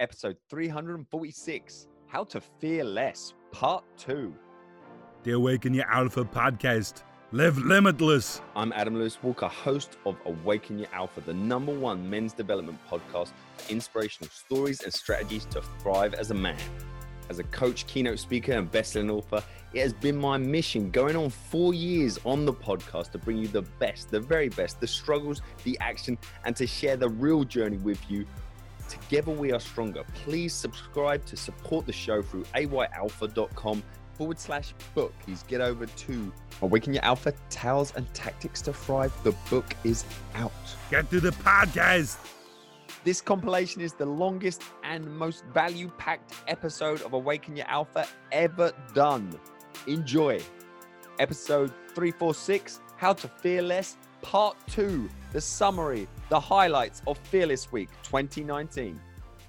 episode 346 How to Fear Less, Part 2. The Awaken Your Alpha podcast. Live limitless. I'm Adam Lewis Walker, host of Awaken Your Alpha, the number one men's development podcast for inspirational stories and strategies to thrive as a man. As a coach, keynote speaker, and best-selling author, it has been my mission going on four years on the podcast to bring you the best, the very best, the struggles, the action, and to share the real journey with you. Together we are stronger. Please subscribe to support the show through ayalpha.com forward slash book. Please get over to Awaken Your Alpha Tales and Tactics to Thrive. The book is out. Get to the podcast. This compilation is the longest and most value packed episode of Awaken Your Alpha ever done. Enjoy. Episode 346 How to Fear Less, Part 2 The summary, the highlights of Fearless Week 2019.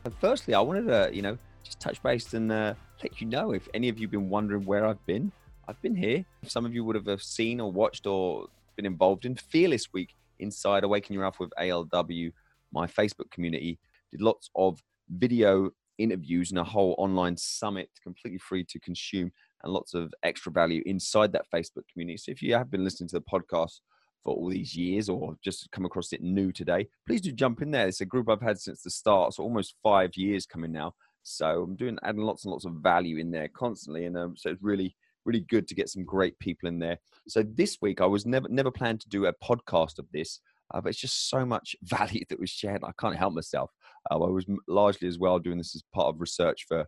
And firstly, I wanted to, you know, just touch base and uh, let you know if any of you have been wondering where I've been. I've been here. Some of you would have seen or watched or been involved in Fearless Week inside Awaken Your Alpha with ALW my Facebook community, did lots of video interviews and a whole online summit completely free to consume and lots of extra value inside that Facebook community. So if you have been listening to the podcast for all these years or just come across it new today, please do jump in there. It's a group I've had since the start, so almost five years coming now. So I'm doing adding lots and lots of value in there constantly, and um, so it's really really good to get some great people in there. So this week I was never never planned to do a podcast of this. Uh, but it's just so much value that was shared. I can't help myself. Uh, I was largely as well doing this as part of research for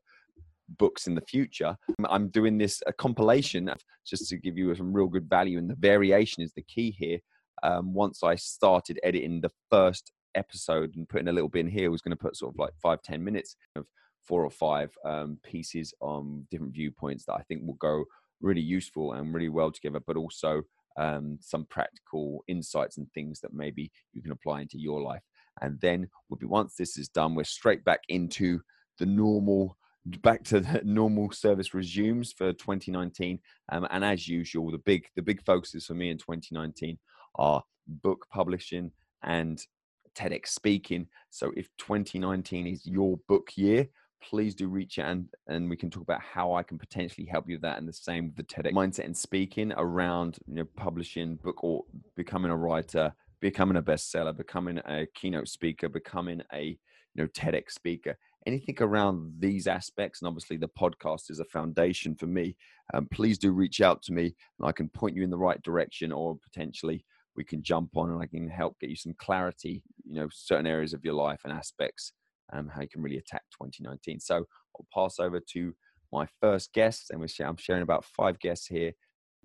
books in the future. I'm doing this a compilation just to give you some real good value, and the variation is the key here. Um, once I started editing the first episode and putting a little bit in here, I was going to put sort of like five ten minutes of four or five um, pieces on different viewpoints that I think will go really useful and really well together, but also um, some practical insights and things that maybe you can apply into your life. And then we'll be once this is done, we're straight back into the normal back to normal service resumes for 2019 um, and as usual the big the big focuses for me in 2019 are book publishing and TEDx speaking so if 2019 is your book year please do reach out and, and we can talk about how I can potentially help you with that. And the same with the TEDx mindset and speaking around you know publishing book or becoming a writer, becoming a bestseller, becoming a keynote speaker, becoming a you know TEDx speaker. Anything around these aspects, and obviously the podcast is a foundation for me. Um, please do reach out to me, and I can point you in the right direction, or potentially we can jump on and I can help get you some clarity. You know, certain areas of your life and aspects um, how you can really attack 2019. So I'll pass over to my first guest, and we're, I'm sharing about five guests here.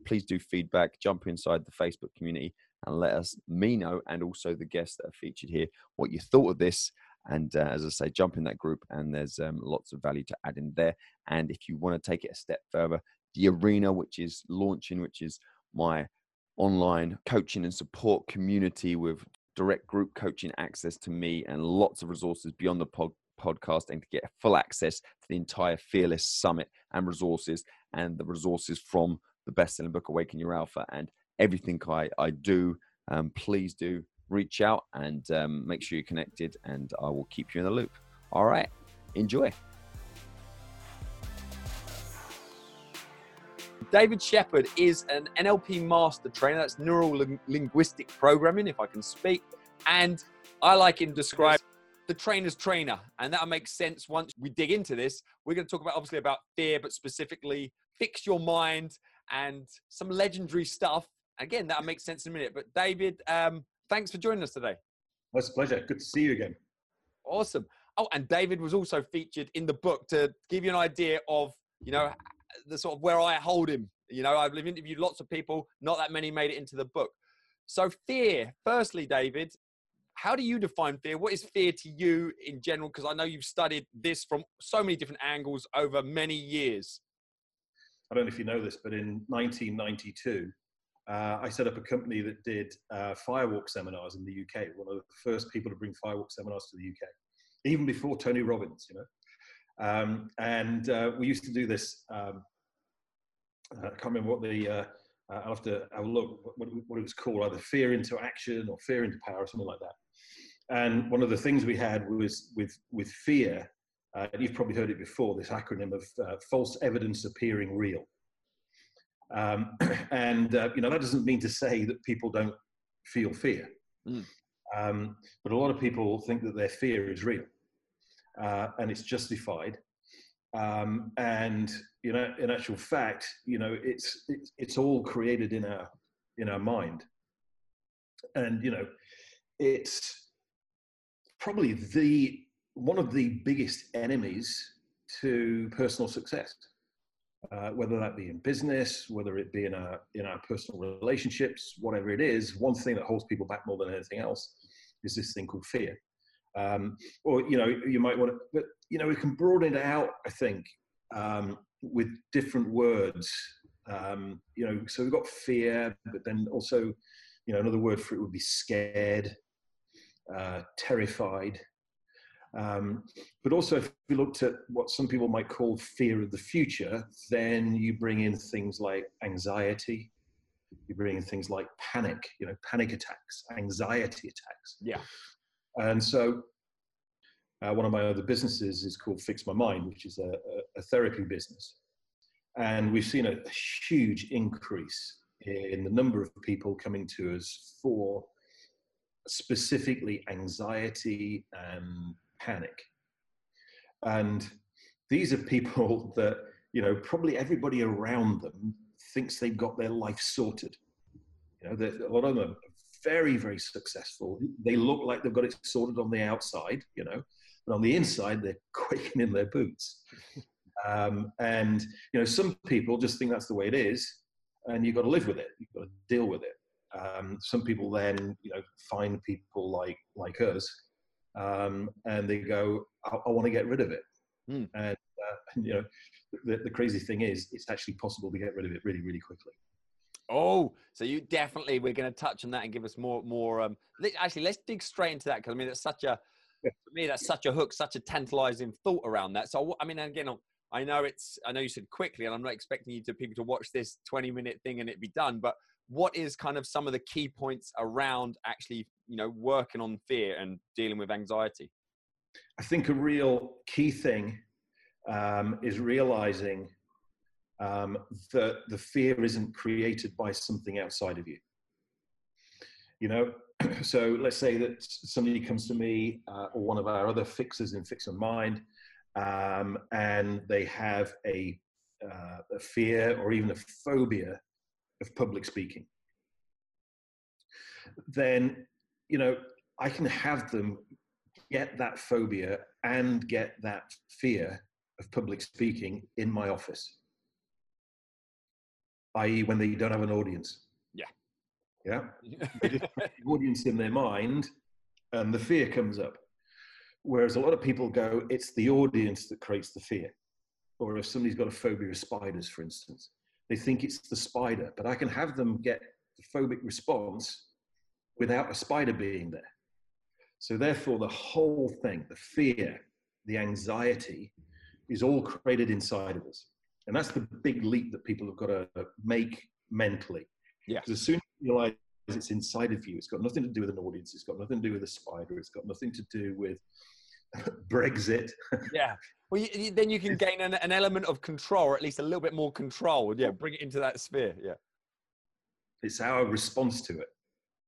Please do feedback, jump inside the Facebook community, and let us me know, and also the guests that are featured here, what you thought of this. And uh, as I say, jump in that group, and there's um, lots of value to add in there. And if you want to take it a step further, the arena, which is launching, which is my online coaching and support community with direct group coaching access to me and lots of resources beyond the pod- podcast and to get full access to the entire Fearless Summit and resources and the resources from the best-selling book Awaken Your Alpha and everything I, I do, um, please do reach out and um, make sure you're connected and I will keep you in the loop. All right, enjoy. David Shepherd is an NLP master trainer. That's neural linguistic programming, if I can speak. And I like him describe the trainer's trainer. And that makes sense once we dig into this. We're going to talk about obviously about fear, but specifically fix your mind and some legendary stuff. Again, that makes sense in a minute. But David, um, thanks for joining us today. Well, it's a pleasure. Good to see you again. Awesome. Oh, and David was also featured in the book to give you an idea of, you know, the sort of where I hold him. You know, I've interviewed lots of people, not that many made it into the book. So, fear, firstly, David, how do you define fear? What is fear to you in general? Because I know you've studied this from so many different angles over many years. I don't know if you know this, but in 1992, uh, I set up a company that did uh, firewalk seminars in the UK. One of the first people to bring firewalk seminars to the UK, even before Tony Robbins, you know. Um, and uh, we used to do this. Um, I can't remember what the. Uh, I'll have to have a look what, what, it was called, either fear into action or fear into power, or something like that. And one of the things we had was with with fear. Uh, you've probably heard it before this acronym of uh, false evidence appearing real. Um, and uh, you know that doesn't mean to say that people don't feel fear, Mm. um, but a lot of people think that their fear is real uh, and it's justified. Um, and you know, in actual fact, you know, it's, it's it's all created in our in our mind, and you know, it's probably the one of the biggest enemies to personal success uh, whether that be in business, whether it be in our in our personal relationships, whatever it is. One thing that holds people back more than anything else is this thing called fear. Um, or you know, you might want to, but you know, we can broaden it out. I think um, with different words. Um, you know, so we've got fear, but then also, you know, another word for it would be scared, uh, terrified. Um, but also, if we looked at what some people might call fear of the future, then you bring in things like anxiety, you bring in things like panic, you know, panic attacks, anxiety attacks. Yeah. And so, uh, one of my other businesses is called Fix My Mind, which is a, a, a therapy business. And we've seen a huge increase in the number of people coming to us for specifically anxiety and panic. And these are people that, you know, probably everybody around them thinks they've got their life sorted. You know, a lot of them are very, very successful. They look like they've got it sorted on the outside, you know, but on the inside, they're quaking in their boots. Um, and, you know, some people just think that's the way it is, and you've got to live with it. You've got to deal with it. Um, some people then, you know, find people like like us um, and they go, I, I want to get rid of it. Mm. And, uh, and, you know, the, the crazy thing is, it's actually possible to get rid of it really, really quickly. Oh, so you definitely we're going to touch on that and give us more more. Um, actually, let's dig straight into that because I mean that's such a Yeah. for me that's such a hook, such a tantalizing thought around that. So I mean, again, I know it's I know you said quickly, and I'm not expecting you to people to watch this 20 minute thing and it be done. But what is kind of some of the key points around actually you know working on fear and dealing with anxiety? I think a real key thing um, is realizing um, that the fear isn't created by something outside of you. You know, so let's say that somebody comes to me uh, or one of our other fixers in Fix My Mind, um, and they have a, uh, a fear or even a phobia of public speaking. Then, you know, I can have them get that phobia and get that fear of public speaking in my office, i.e., when they don't have an audience. Yeah. Yeah. They just the audience in their mind and the fear comes up. Whereas a lot of people go, it's the audience that creates the fear. Or if somebody's got a phobia of spiders, for instance, they think it's the spider, but I can have them get the phobic response without a spider being there. So, therefore, the whole thing, the fear, the anxiety, is all created inside of us. And that's the big leap that people have got to make mentally. Yeah. Because as soon as you realize it's inside of you, it's got nothing to do with an audience, it's got nothing to do with a spider, it's got nothing to do with Brexit. yeah. Well, you, you- then you can gain an, an element of control, or at least a little bit more control. Yeah, bring it into that sphere. Yeah. It's our response to it.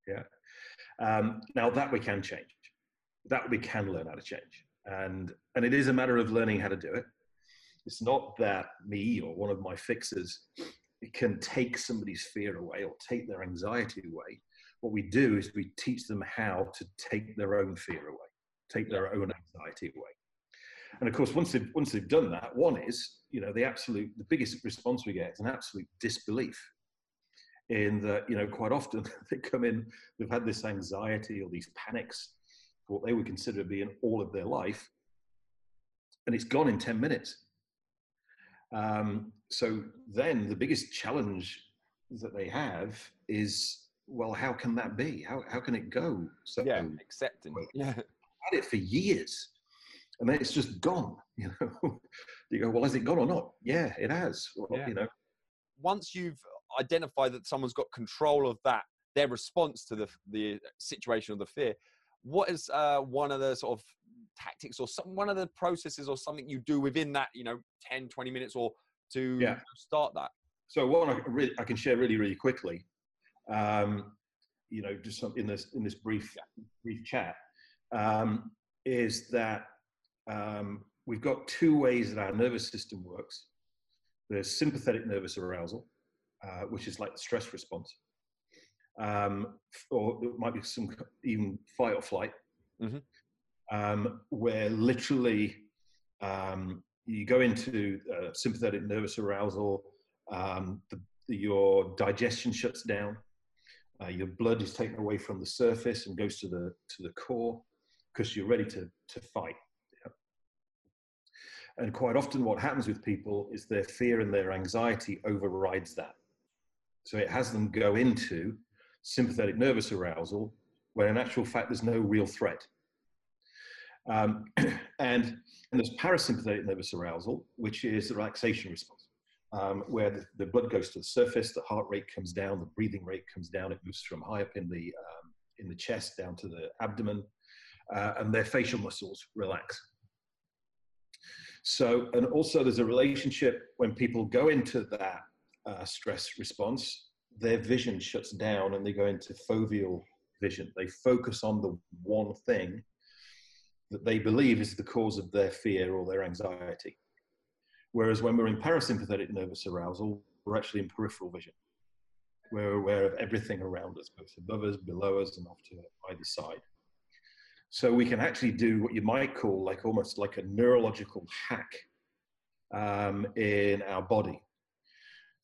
Yeah. Um, now that we can change, that we can learn how to change, and and it is a matter of learning how to do it. It's not that me or one of my fixers can take somebody's fear away or take their anxiety away. What we do is we teach them how to take their own fear away, take their own anxiety away. And of course, once they've once they've done that, one is you know the absolute the biggest response we get is an absolute disbelief in that you know quite often they come in they've had this anxiety or these panics for what they would consider being all of their life and it's gone in 10 minutes um, so then the biggest challenge that they have is well how can that be how, how can it go so Yeah. Accepting. Yeah. had it for years and then it's just gone you know you go well has it gone or not yeah it has well, Yeah. you know once you've identified that someone's got control of that, their response to the the situation or the fear, what is uh, one of the sort of tactics or some one of the processes or something you do within that you know 10 20 minutes or to Yeah. start that So one I, can really, I can share really, really quickly, um, you know, just some, in this in this brief brief chat, um, is that um, we've got two ways that our nervous system works. There's sympathetic nervous arousal, uh, which is like the stress response, um, or it might be some even fight or flight, Mhm. um, where literally um, you go into uh, sympathetic nervous arousal um, the, your digestion shuts down, uh, your blood is taken away from the surface and goes to the to the core because you're ready to to fight. Yeah. And quite often, what happens with people is their fear and their anxiety overrides that. So it has them go into sympathetic nervous arousal when, in actual fact, there's no real threat. Um, and, and there's parasympathetic nervous arousal, which is the relaxation response um, where the, the blood goes to the surface, the heart rate comes down, the breathing rate comes down. It moves from high up in the um, in the chest down to the abdomen, uh, and their facial muscles relax. So, and also there's a relationship when people go into that uh, stress response, their vision shuts down and they go into foveal vision. They focus on the one thing that they believe is the cause of their fear or their anxiety. Whereas when we're in parasympathetic nervous arousal, we're actually in peripheral vision. We're aware of everything around us, both above us, below us, and off to either side. So we can actually do what you might call like almost like a neurological hack um, in our body.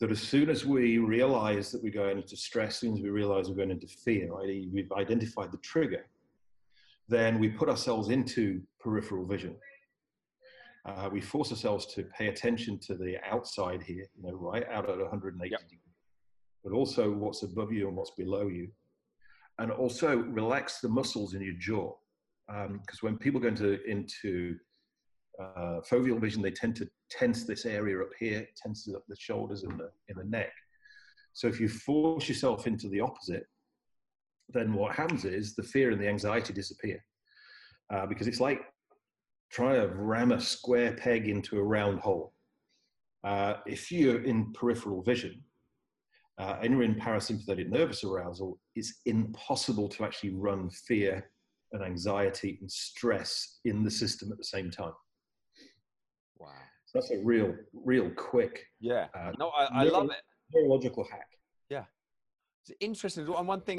That as soon as we realize that we're going into stress, as soon as we realize we're going into fear, i.e., we've identified the trigger, then we put ourselves into peripheral vision. Uh, we force ourselves to pay attention to the outside here, you know, right out at 180 Yep. degrees, but also what's above you and what's below you. And also relax the muscles in your jaw. Because when people go into, into uh, foveal vision, they tend to tense this area up here, tenses up the shoulders and the, in the neck. So if you force yourself into the opposite, then what happens is the fear and the anxiety disappear. Uh, because it's like try to ram a square peg into a round hole. Uh, if you're in peripheral vision uh, and you're in parasympathetic nervous arousal, it's impossible to actually run fear and anxiety and stress in the system at the same time. Wow that's a real, real quick yeah uh, no i, I love it neurological hack. Yeah. It's interesting. And one thing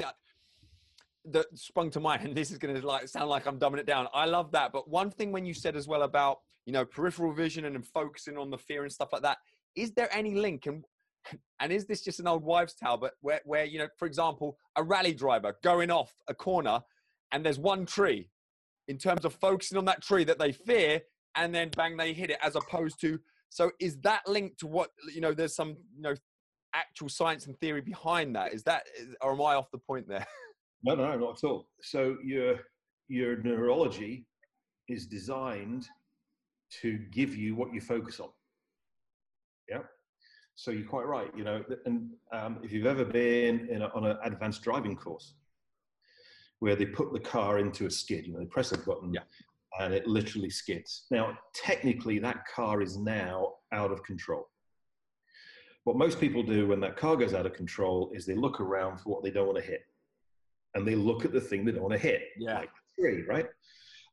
that- sprung to mind, and this is going to like sound like I'm dumbing it down. I love that, but one thing when you said as well about you know peripheral vision and then focusing on the fear and stuff like that, is there any link? And and is this just an old wives' tale? But where where you know, for example, a rally driver going off a corner, and there's one tree, in terms of focusing on that tree that they fear, and then bang they hit it, as opposed to. So is that linked to what you know? There's some you know actual science and theory behind that? Is that, or am I off the point there? No, no, not at all. So your your neurology is designed to give you what you focus on. Yeah. So you're quite right. You know, and um, if you've ever been in a, on an advanced driving course where they put the car into a skid, you know, they press a button Yeah. And it literally skids. Now, technically, that car is now out of control. What most people do when that car goes out of control is they look around for what they don't want to hit and they look at the thing they don't want to hit, Yeah. like a tree, right?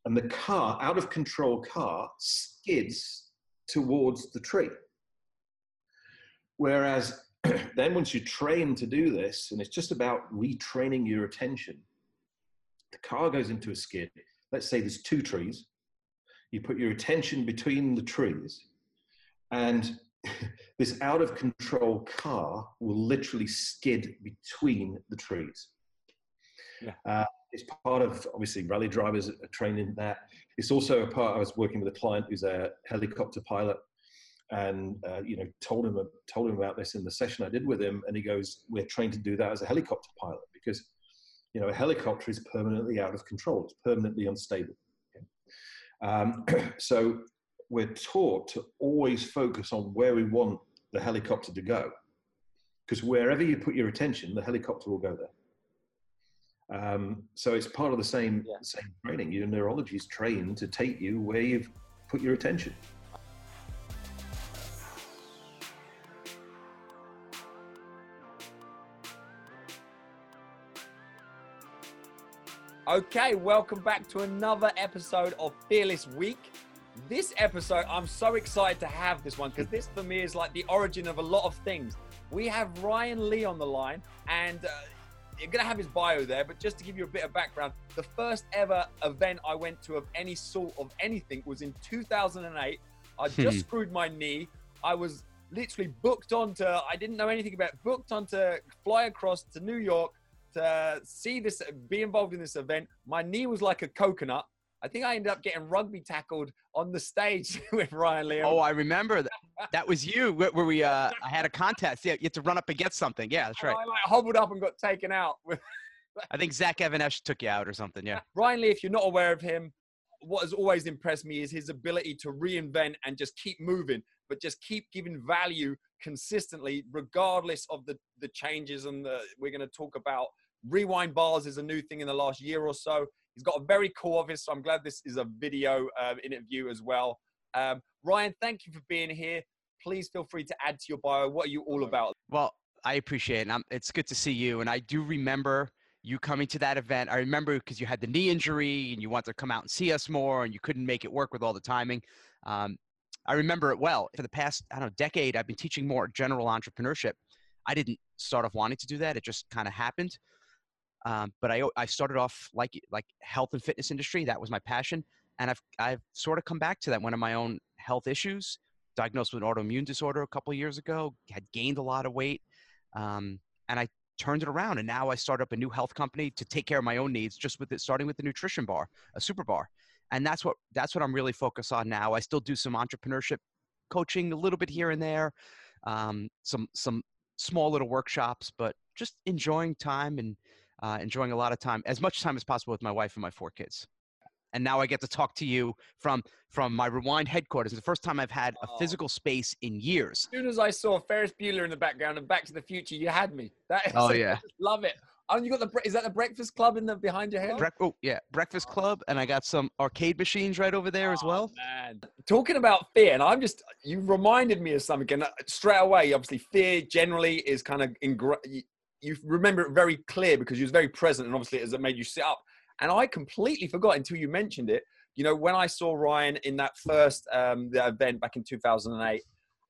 And the car, out of control car, skids towards the tree. Whereas then, once you train to do this, and it's just about retraining your attention, the car goes into a skid. Let's say there's two trees. You put your attention between the trees, and this out of control car will literally skid between the trees. Yeah. Uh, it's part of obviously rally drivers are trained in that. It's also a part. I was working with a client who's a helicopter pilot, and uh, you know told him told him about this in the session I did with him, and he goes, "We're trained to do that as a helicopter pilot because you know a helicopter is permanently out of control. It's permanently unstable." Okay? Um, so we're taught to always focus on where we want the helicopter to go, because wherever you put your attention, the helicopter will go there. Um, so it's part of the same Yeah. same training. Your neurology is trained to take you where you've put your attention. Okay, welcome back to another episode of Fearless Week. This episode, I'm so excited to have this one because this for me is like the origin of a lot of things. We have Ryan Lee on the line, and uh, you're going to have his bio there, but just to give you a bit of background, the first ever event I went to of any sort of anything was in 2008. I just Hmm. screwed my knee. I was literally booked onto, I didn't know anything about, booked onto fly across to New York to see this, be involved in this event. My knee was like a coconut. I think I ended up getting rugby tackled on the stage with Ryan Lee. Oh, I remember that. That was you where, we uh I had a contest. Yeah, you had to run up and get something. Yeah, that's And right. I like hobbled up and got taken out. I think Zach Even-Esh took you out or something. Yeah. Ryan Lee, if you're not aware of him, what has always impressed me is his ability to reinvent and just keep moving, but just keep giving value consistently, regardless of the the changes. And the, we're going to talk about rewind bars is a new thing in the last year or so. He's got a very cool office, so I'm glad this is a video uh, interview as well. Um, Ryan, thank you for being here. Please feel free to add to your bio. What are you all about? Well, I appreciate it. And I'm, it's good to see you. And I do remember you coming to that event. I remember because you had the knee injury and you wanted to come out and see us more, and you couldn't make it work with all the timing. Um, I remember it well. For the past, I don't know, decade, I've been teaching more general entrepreneurship. I didn't start off wanting to do that. It just kind of happened. Um, but I, I started off like like health and fitness industry. That was my passion, and I've I've sort of come back to that. One of my own health issues, diagnosed with an autoimmune disorder a couple years ago, had gained a lot of weight, um, and I turned it around. And now I start up a new health company to take care of my own needs, just with it, starting with the nutrition bar, a super bar, and that's what that's what I'm really focused on now. I still do some entrepreneurship coaching a little bit here and there, um, some some small little workshops, but just enjoying time and uh, enjoying a lot of time, as much time as possible with my wife and my four kids. And now I get to talk to you from from my Rewind headquarters. The first time I've had a Oh. physical space in years. As soon as I saw Ferris Bueller in the background and Back to the Future, you had me. That is, Oh, yeah. love it. Oh, and you got the is that the Breakfast Club in the behind your head? Brec- oh yeah, Breakfast Club, and I got some arcade machines right over there as Oh, well. Man, talking about fear, and I'm just you reminded me of something, and uh, straight away, obviously, fear generally is kind of ingra- you, remember it very clear because you was very present, and obviously, it made you sit up. And I completely forgot until you mentioned it. You know, when I saw Ryan in that first um, the event back in 2008,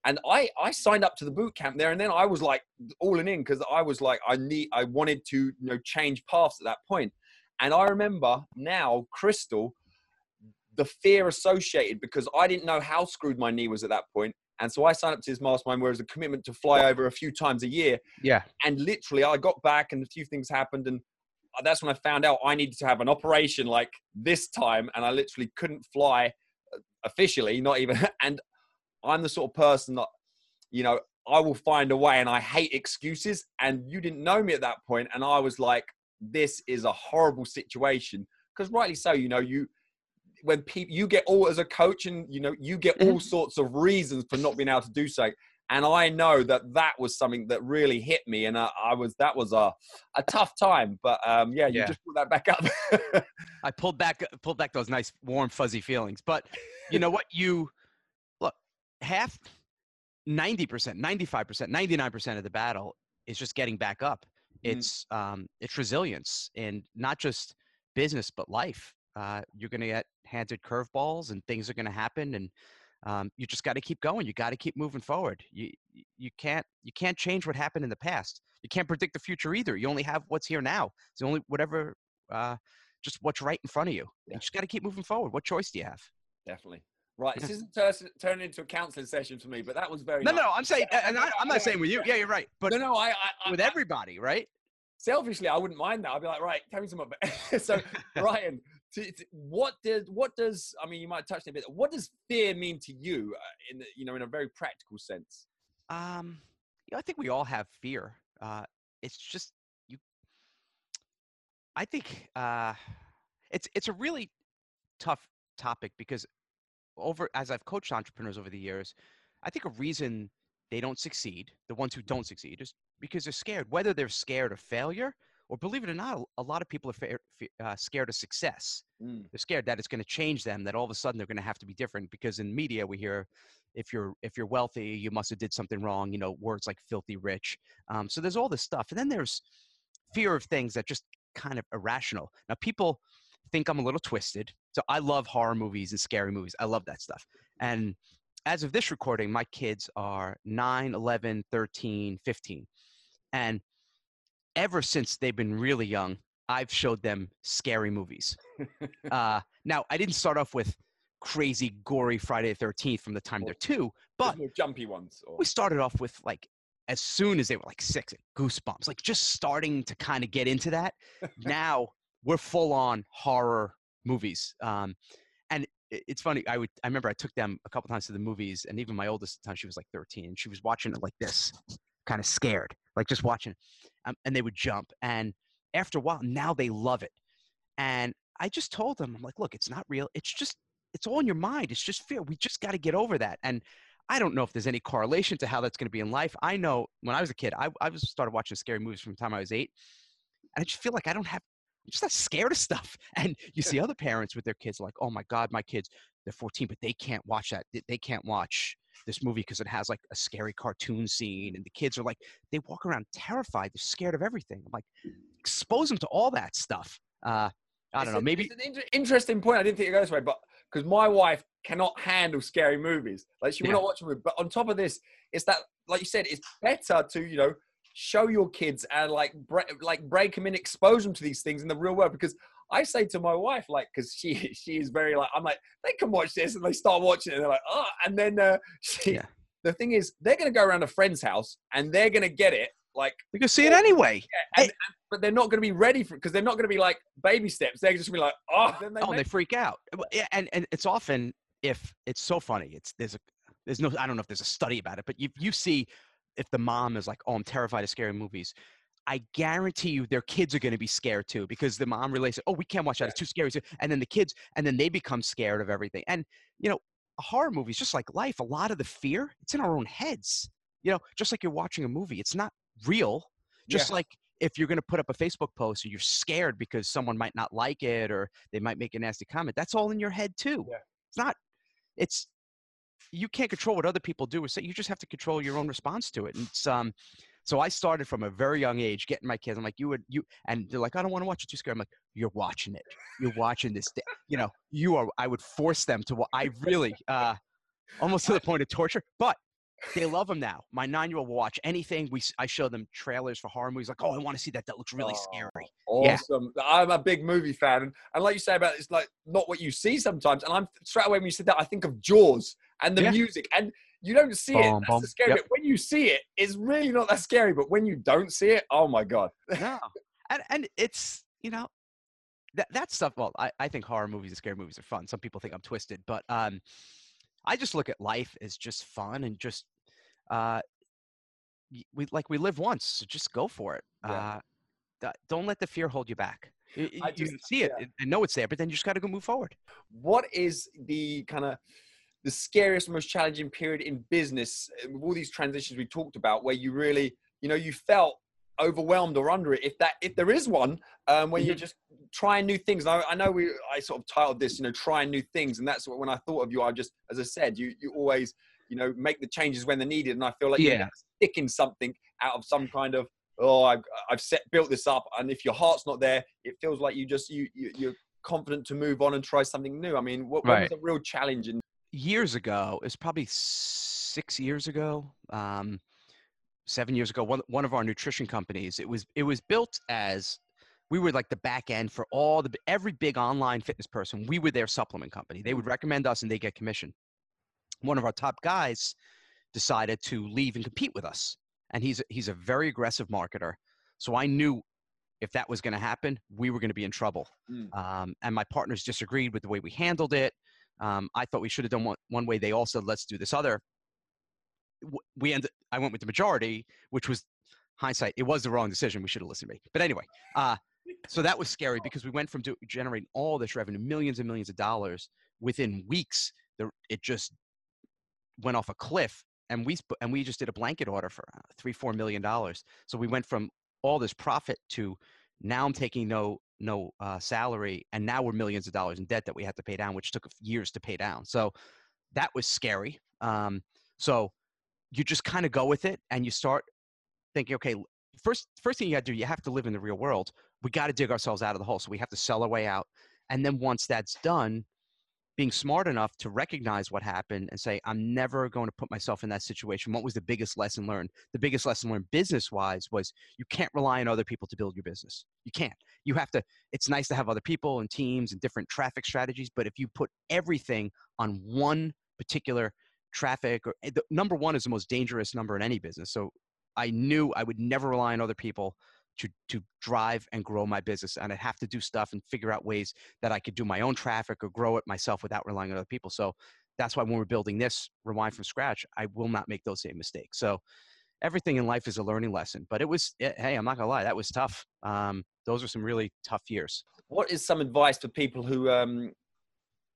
and I I signed up to the boot camp there, and then I was like all in because I was like I need I wanted to you know change paths at that point. And I remember now, Crystal, the fear associated because I didn't know how screwed my knee was at that point. And so I signed up to his mastermind where it was a commitment to fly over a few times a year. Yeah, And literally, I got back and a few things happened. And that's when I found out I needed to have an operation like this time. And I literally couldn't fly uh, officially, not even. And I'm the sort of person that, you know, I will find a way and I hate excuses. And you didn't know me at that point, And I was like, this is a horrible situation. Because rightly so, you know, you, when people you get all as a coach and you know you get all sorts of reasons for not being able to do so and i know that that was something that really hit me and i, I was that was a, a tough time but um yeah you Yeah. just put that back up I pulled back pulled back those nice warm fuzzy feelings. But you know what? You look half, ninety percent, ninety five percent, ninety nine percent of the battle is just getting back up. Mm. It's um, it's resilience and not just business but life. Uh, you're going to get handed curveballs and things are going to happen and um, you just got to keep going. You got to keep moving forward. You you- can't you can't change what happened in the past. You can't predict the future either. You only have what's here now. It's only whatever uh, just what's right in front of you. Yeah. You just got to keep moving forward. What choice do you have? definitely right this isn't tur- turning into a counseling session for me but that was very No, no. I'm saying, and I, I'm not saying with you. Yeah, you're right. But no no i, I, with everybody, right? selfishly i wouldn't mind that i'd be like right tell me some so ryan to, to- what does what does i mean you might touch on a bit what does fear mean to you uh, in the, you know in a very practical sense Um, you know, I think we all have fear. Uh, it's just you. I think uh, it's it's a really tough topic because over as I've coached entrepreneurs over the years, I think a reason they don't succeed, the ones who don't succeed, is because they're scared. Whether they're scared of failure or believe it or not, a lot of people are fa- uh, scared of success. Mm. They're scared that it's going to change them. That all of a sudden they're going to have to be different. Because in media we hear, if you're if you're wealthy, you must have did something wrong. You know, words like filthy rich. Um, so there's all this stuff, and then there's fear of things that just kind of irrational. Now people think I'm a little twisted. So I love horror movies and scary movies. I love that stuff. And as of this recording, my kids are 9, 11, 13, 15. And ever since they've been really young, I've showed them scary movies. uh, now, I didn't start off with crazy, gory Friday the 13th from the time they're two, but more jumpy ones. Or... we started off with like as soon as they were like six, goosebumps, like just starting to kind of get into that. now we're full on horror movies. Um, and it's funny. I would, I remember I took them a couple times to the movies and even my oldest time, she was like 13 and she was watching it like this, kind of scared, like just watching, um, and they would jump. And after a while, now they love it. And I just told them, I'm like, look, it's not real. It's just, it's all in your mind. It's just fear. We just got to get over that. And I don't know if there's any correlation to how that's going to be in life. I know when I was a kid, I, I was started watching scary movies from the time I was eight. And I just feel like I don't have, I'm just not scared of stuff. And you see other parents with their kids like, oh my God, my kids, they're 14, but they can't watch that. They- They can't watch this movie because it has like a scary cartoon scene. And the kids are like, they walk around terrified. They're scared of everything. I'm like, expose them to all that stuff. Uh, I don't It's know. a- Maybe it's an inter- interesting point. I didn't think it goes go this way, but because my wife cannot handle scary movies, like she will Yeah. not watch them. But on top of this, it's that, like you said, it's better to you know show your kids and like bre- like break them in, expose them to these things in the real world. Because I say to my wife, like, because she she is very like, I'm like, they can watch this, and they start watching it, and they're like, oh, and then uh, she. Yeah. The thing is, they're gonna go around a friend's house and they're gonna get it like you can see it anyway. yeah, and, and- but they're not going to be ready for because they're not going to be like baby steps. They're just going to be like, oh, then they oh, and they freak out. Yeah, and and it's often if it's so funny. It's there's a there's no I don't know if there's a study about it, but you you see if the mom is like, oh, I'm terrified of scary movies. I guarantee you, their kids are going to be scared too because the mom relates, oh, we can't watch that; it's too scary. And then the kids, and then they become scared of everything. And you know, a horror movie is just like life. A lot of the fear, it's in our own heads. You know, just like you're watching a movie, it's not real. Just Yeah. like if you're going to put up a Facebook post and you're scared because someone might not like it or they might make a nasty comment, that's all in your head too. Yeah. It's not, it's, you can't control what other people do or say. You just have to control your own response to it. And it's, um, so I started from a very young age getting my kids. I'm like, you would, you, and they're like, I don't want to watch it too scary. I'm like, you're watching it. You're watching this. thi- You know, you are, I would force them to, I really, uh, almost to the point of torture, but they love them now. My nine-year-old will watch anything. We, I show them trailers for horror movies. Like, oh, I want to see that. That looks really Oh, scary. Yeah. Awesome. I'm a big movie fan. And, and like you say about it's like not what you see sometimes. And I'm straight away when you said that, I think of Jaws and the Yeah. music. And you don't see it. That's boom. the scary Yep. bit. When you see it, it's really not that scary. But when you don't see it, oh my God. no and and it's you know that that stuff well I, I think horror movies and scary movies are fun some people think i'm twisted but um i just look at life as just fun and just uh we like we live once so just go for it Yeah. uh don't let the fear hold you back Y- y- I you just- see it yeah. and know it's there but then you just got to go move forward What is the kind of the scariest, most challenging period in business with all these transitions we talked about, where you really, you know, you felt overwhelmed or under it? If that, if there is one, um, where you're just trying new things. And I, I know we, I sort of titled this, you know, trying new things, and that's what when I thought of you, I just, as I said, you, you always, you know, make the changes when they're needed, and I feel like you're Yeah. sticking something out of some kind of. Oh, I've, I've set built this up, and if your heart's not there, it feels like you just you, you you're confident to move on and try something new. I mean, what, what was Right. the real challenge in years ago it's probably six years ago um seven years ago one, one of our nutrition companies it was it was built as we were like the back end for all the every big online fitness person we were their supplement company. They would recommend us and they get commission. One of our top guys decided to leave and compete with us and he's he's a very aggressive marketer. So i knew if that was going to happen we were going to be in trouble. Mm. um, and my partners disagreed with the way we handled it um, I thought we should have done one, one way. They all said, let's do this other. We ended, I went with the majority, which was hindsight. It was the wrong decision. We should have listened to me. But anyway, uh, so that was scary because we went from do, generating all this revenue, millions and millions of dollars within weeks. The, it just went off a cliff. And we, and we just did a blanket order for uh, three, four million dollars. So we went from all this profit to Now I'm taking no no uh, salary, and now we're millions of dollars in debt that we have to pay down, which took years to pay down. So that was scary. Um, so you just kind of go with it, and you start thinking, okay, first first thing you got to do, you have to live in the real world. We got to dig ourselves out of the hole, so we have to sell our way out. And then once that's done, being smart enough to recognize what happened and say, I'm never going to put myself in that situation. What was the biggest lesson learned? The biggest lesson learned business wise was you can't rely on other people to build your business. You can't. You have to, it's nice to have other people and teams and different traffic strategies, but if you put everything on one particular traffic, or eh, the number one is the most dangerous number in any business. So I knew I would never rely on other people to to drive and grow my business and i'd have to do stuff and figure out ways that i could do my own traffic or grow it myself without relying on other people. So that's why when we're building this rewind from scratch i will not make those same mistakes. So everything in life is a learning lesson but it was it, hey i'm not gonna lie that was tough. Um, those were some really tough years. What is some advice for people who um,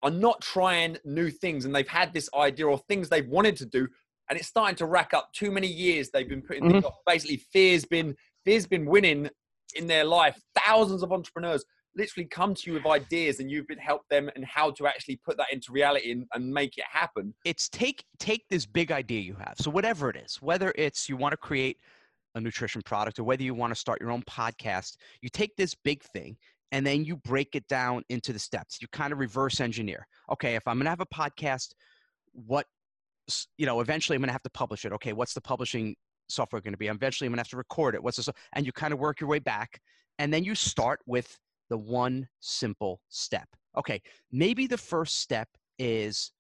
are not trying new things and they've had this idea or things they've wanted to do and it's starting to rack up too many years they've been putting mm-hmm. basically fear's been fear's been winning in their life. Thousands of entrepreneurs literally come to you with ideas and you've been helped them and how to actually put that into reality and, and make it happen. It's take take this big idea you have. So whatever it is whether it's you want to create a nutrition product or whether you want to start your own podcast you take this big thing and then you break it down into the steps. You kind of reverse engineer. Okay if i'm going to have a podcast what you know, eventually I'm going to have to publish it. Okay, what's the publishing software going to be? Eventually I'm going to have to record it. What's this? And you kind of work your way back, and then you start with the one simple step. Okay, maybe the first step is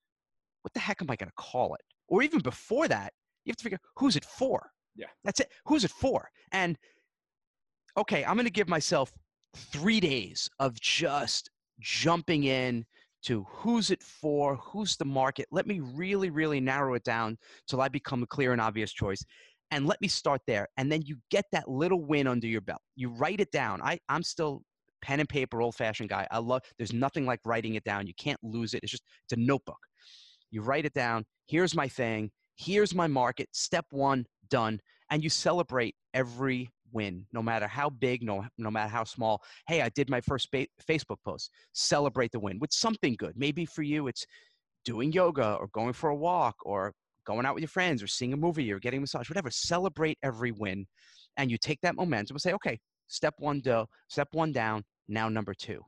what the heck am I going to call it? Or even before that, you have to figure who's it for. Yeah, that's it. Who's it for? And okay, I'm going to give myself three days of just jumping in to who's it for, who's the market. Let me really, really narrow it down till I become a clear and obvious choice. And let me start there. And then you get that little win under your belt. You write it down. I, I'm still pen and paper, old fashioned guy. I love, there's nothing like writing it down. You can't lose it. It's just, it's a notebook. You write it down. Here's my thing. Here's my market. Step one, done. And you celebrate every win, no matter how big, no, no matter how small. Hey, I did my first ba- Facebook post. Celebrate the win with something good. Maybe for you, it's doing yoga or going for a walk or going out with your friends or seeing a movie or getting a massage, whatever. Celebrate every win. And you take that momentum and say, okay, step one, do, step one down, now number two,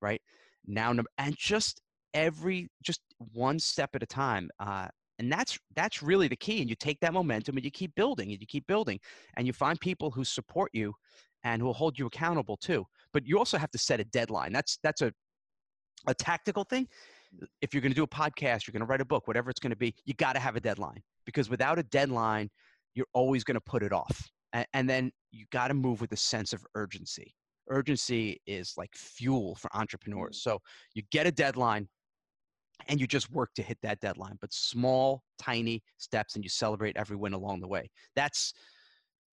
right? Now, number, and just every, just one step at a time. Uh, and that's that's really the key and you take that momentum and you keep building and you keep building and you find people who support you and who will hold you accountable too but you also have to set a deadline that's that's a a tactical thing if you're going to do a podcast you're going to write a book whatever it's going to be you got to have a deadline because without a deadline you're always going to put it off and, and then you got to move with a sense of urgency. Urgency is like fuel for entrepreneurs. Mm. so you get a deadline and you just work to hit that deadline but small tiny steps and you celebrate every win along the way. That's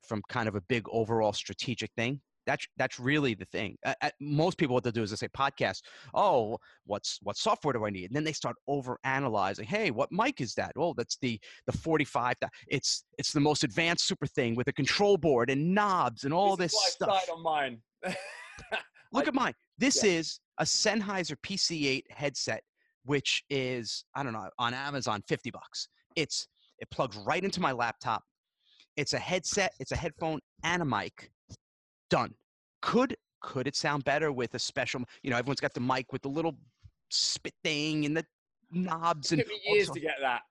from kind of a big overall strategic thing that's that's really the thing uh, most people what they'll do is they say podcast oh what's what software do i need and then they start over analyzing hey what mic is that oh that's the the 45 that it's it's the most advanced super thing with a control board and knobs and all this, this stuff on mine look I, at mine this yeah. is a sennheiser pc8 headset which is I don't know on Amazon 50 bucks. It's it plugs right into my laptop. It's a headset, it's a headphone and a mic. Done. Could could it sound better with a special, you know, everyone's got the mic with the little spit thing and the knobs and it years to get that.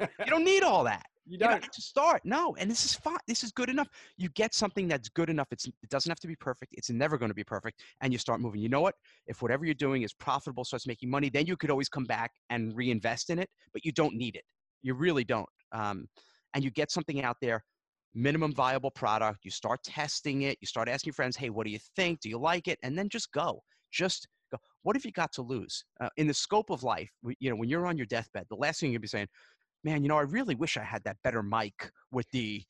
you don't need all that. You don't. You know, to start. No, and this is fine. This is good enough. You get something that's good enough. It's, it doesn't have to be perfect. It's never going to be perfect. And you start moving. You know what? If whatever you're doing is profitable, starts making money, then you could always come back and reinvest in it. But you don't need it. You really don't. Um, and you get something out there, minimum viable product. You start testing it. You start asking your friends, "Hey, what do you think? Do you like it?" And then just go. Just go. What have you got to lose? Uh, in the scope of life, you know, when you're on your deathbed, the last thing you'll be saying, man, you know, I really wish I had that better mic with the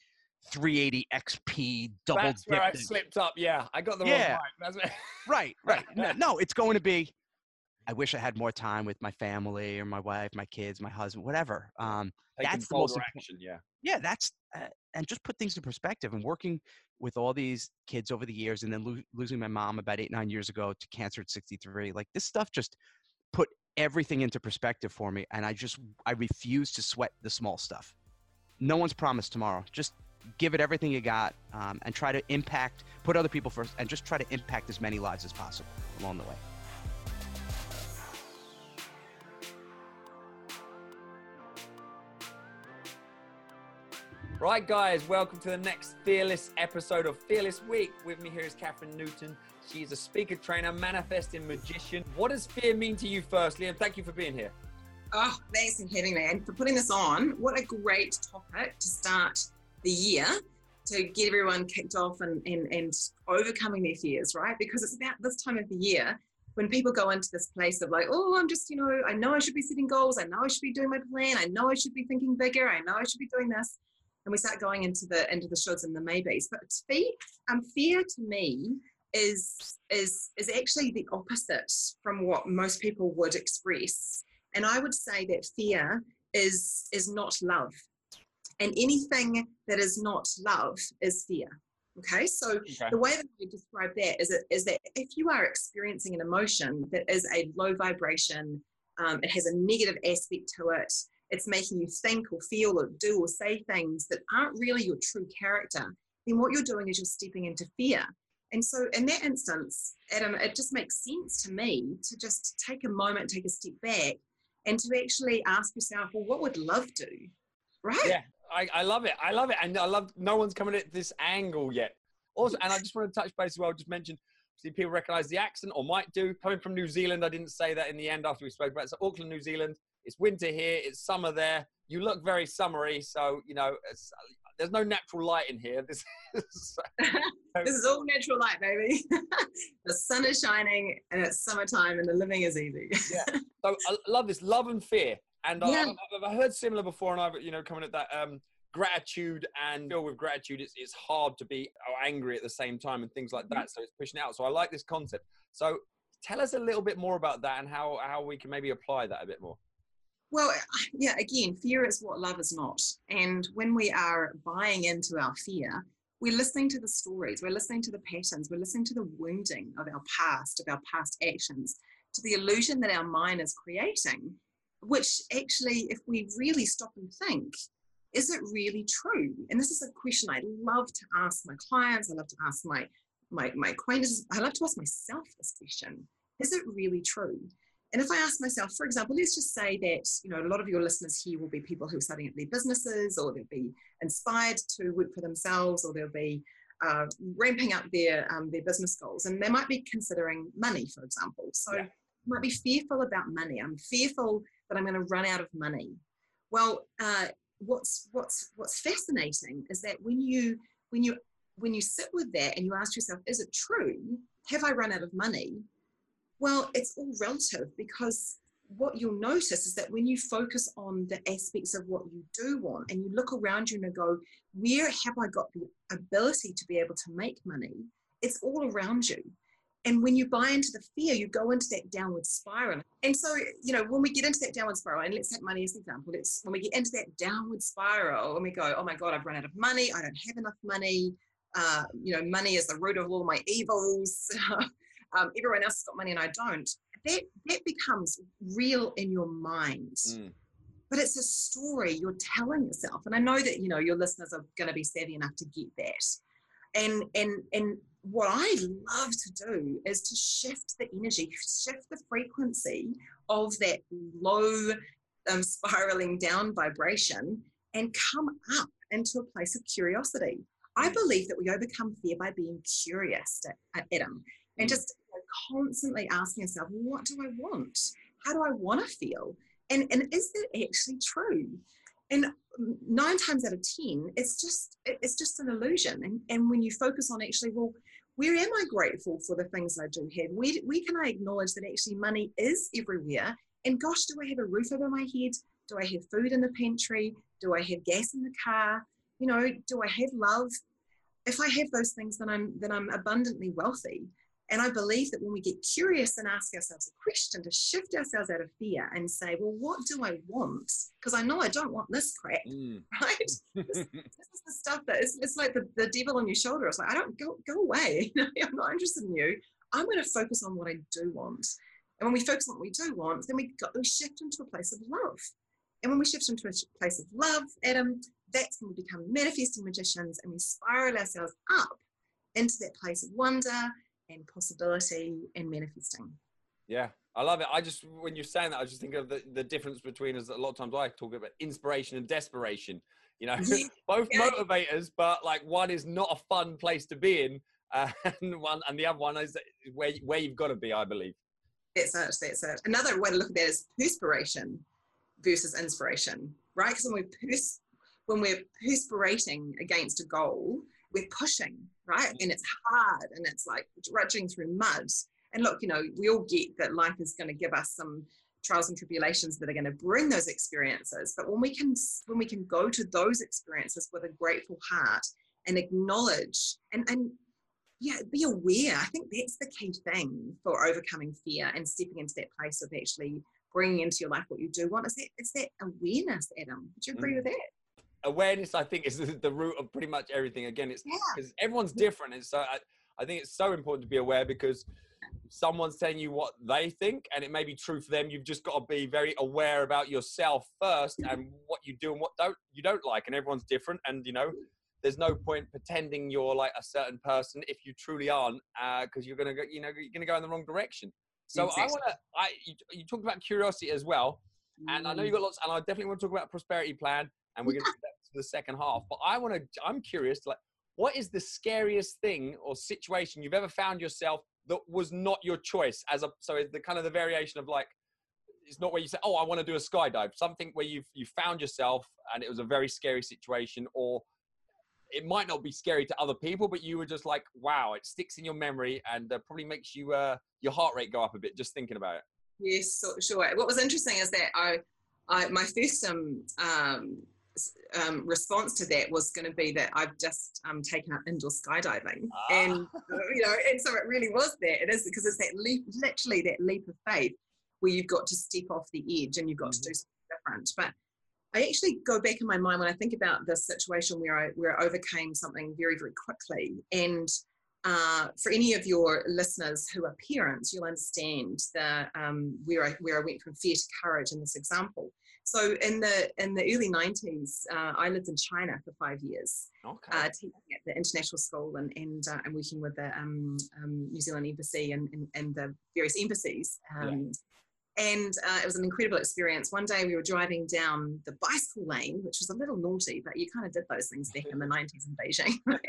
380 XP double. That's where I slipped up. Yeah, I got the yeah. wrong mic. right, right. No, no, it's going to be. I wish I had more time with my family or my wife, my kids, my husband, whatever. Um, Taking that's the most important- action. Yeah. yeah, that's uh, and just put things in perspective. And working with all these kids over the years, and then lo- losing my mom about eight nine years ago to cancer at 63, like this stuff just put everything into perspective for me. And I just I refuse to sweat the small stuff. No one's promised tomorrow. Just give it everything you got, um, and try to impact, put other people first, and just try to impact as many lives as possible along the way. Right, guys, welcome to the next Fearless episode of Fearless Week. With me here is Catherine Newton. She's a speaker, trainer, manifesting magician. What does fear mean to you, firstly? And thank you for being here. Oh, thanks for having me and for putting this on. What a great topic to start the year to get everyone kicked off and, and, and overcoming their fears, right? Because it's about this time of the year when people go into this place of like, oh, I'm just, you know, I know I should be setting goals. I know I should be doing my plan. I know I should be thinking bigger. I know I should be doing this. And we start going into the into the shoulds and the maybes. But fear, um, fear to me is is is actually the opposite from what most people would express. And I would say that fear is is not love. And anything that is not love is fear. Okay, so Okay. the way that I describe that is, it, is that if you are experiencing an emotion that is a low vibration, um, it has a negative aspect to it, it's making you think or feel or do or say things that aren't really your true character, then what you're doing is you're stepping into fear. And so, in that instance, Adam, it just makes sense to me to just take a moment, take a step back, and to actually ask yourself, well, what would love do? Right? Yeah, I, I love it. I love it. And I love no one's coming at this angle yet. Also, and I just want to touch base as well, just mention, see people recognize the accent or might do. Coming from New Zealand, I didn't say that in the end after we spoke about it. So Auckland, New Zealand, it's winter here, it's summer there. You look very summery, so, you know, there's no natural light in here. This is, this is all natural light, baby. the sun is shining and it's summertime and the living is easy. yeah. so I love this love and fear. And I- Yeah. I've, I've heard similar before, and I've, you know, coming at that um, gratitude and feel with gratitude, it's, it's hard to be angry at the same time and things like Mm-hmm. that. So it's pushing out. So I like this concept. So tell us a little bit more about that and how, how we can maybe apply that a bit more. Well, yeah, again, fear is what love is not. And when we are buying into our fear, we're listening to the stories, we're listening to the patterns, we're listening to the wounding of our past, of our past actions, to the illusion that our mind is creating, which actually, if we really stop and think, is it really true? And this is a question I love to ask my clients, I love to ask my my, my acquaintances, I love to ask myself this question. Is it really true? And if I ask myself, for example, let's just say that you know a lot of your listeners here will be people who are starting up their businesses, or they'll be inspired to work for themselves, or they'll be uh, ramping up their um, their business goals, and they might be considering money, for example. So Yeah. might be fearful about money. I'm fearful that I'm going to run out of money. Well, uh, what's what's what's fascinating is that when you when you when you sit with that and you ask yourself, is it true? Have I run out of money? Well, it's all relative because what you'll notice is that when you focus on the aspects of what you do want and you look around you and go, where have I got the ability to be able to make money? It's all around you. And when you buy into the fear, you go into that downward spiral. And so, you know, when we get into that downward spiral, and let's take money as an example, it's when we get into that downward spiral and we go, oh my God, I've run out of money, I don't have enough money, uh, you know, money is the root of all my evils. um, everyone else has got money and I don't. That that becomes real in your mind. Mm. But it's a story you're telling yourself. And I know that, you know, your listeners are going to be savvy enough to get that. And and and what I love to do is to shift the energy, shift the frequency of that low um, spiraling down vibration and come up into a place of curiosity. I believe that we overcome fear by being curious, at Adam, and Mm. just constantly asking yourself, what do I want? How do I want to feel? And, and is that actually true? And nine times out of 10, it's just, it's just an illusion. And, and when you focus on actually, well, where am I grateful for the things I do have? Where, where can I acknowledge that actually money is everywhere? And gosh, do I have a roof over my head? Do I have food in the pantry? Do I have gas in the car? You know, do I have love? If I have those things, then I'm then I'm abundantly wealthy. And I believe that when we get curious and ask ourselves a question to shift ourselves out of fear and say, well, what do I want? Because I know I don't want this crap, Mm. right? this, this is the stuff that is, it's like the, the devil on your shoulder. It's like, I don't go, go away. I'm not interested in you. I'm going to focus on what I do want. And when we focus on what we do want, then we, go, we shift into a place of love. And when we shift into a place of love, Adam, that's when we become manifesting magicians and we spiral ourselves up into that place of wonder and possibility and manifesting. Yeah, I love it. I just when you're saying that, I just think of the, the difference between us. A lot of times I talk about inspiration and desperation. You know, both yeah. motivators, but like one is not a fun place to be in, uh, and one and the other one is where where you've got to be. I believe. That's it. That's it. Another way to look at that is perspiration versus inspiration, right? Because when we're pers- when we're perspirating against a goal, we're pushing, right? And it's hard and it's like drudging through mud. And look, you know, we all get that life is going to give us some trials and tribulations that are going to bring those experiences. But when we can when we can go to those experiences with a grateful heart and acknowledge and and yeah, be aware. I think that's the key thing for overcoming fear and stepping into that place of actually bringing into your life what you do want. Is that it's that awareness, Adam? Would you agree Mm. with that? Awareness, I think, is the, the root of pretty much everything. Again, it's Yeah. because everyone's different, and so I, I think it's so important to be aware because someone's telling you what they think, and it may be true for them. You've just got to be very aware about yourself first and what you do and what don't you don't like, and everyone's different, and you know. There's no point pretending you're like a certain person if you truly aren't, uh, because you're gonna go, you know, you're gonna go in the wrong direction. So I want to, I you, you talked about curiosity as well, and I know you mm. got lots, and I definitely want to talk about prosperity plan, and we're going to the second half. But I want to, I'm curious, like, what is the scariest thing or situation you've ever found yourself that was not your choice? As a, so the kind of the variation of like, it's not where you say, oh, I want to do a skydive. Something where you've you found yourself and it was a very scary situation, or it might not be scary to other people, but you were just like, wow, it sticks in your memory and uh, probably makes you uh, your heart rate go up a bit just thinking about it. Yes, so, sure. What was interesting is that I, I my first um, um, um, response to that was going to be that I've just um, taken up indoor skydiving, Ah. and uh, you know, and so it really was that. It is because it's that leap, literally that leap of faith, where you've got to step off the edge and you've got to do something different. But I actually go back in my mind when I think about this situation where I where I overcame something very very quickly. And uh, for any of your listeners who are parents, you'll understand the um, where I where I went from fear to courage in this example. So in the in the early 90s, uh, I lived in China for five years, Okay. uh, teaching at the international school and and, uh, and working with the um, um, New Zealand embassy and, and, and the various embassies. Um, And uh, it was an incredible experience. One day we were driving down the bicycle lane, which was a little naughty, but you kind of did those things back in the 90s in Beijing. Right?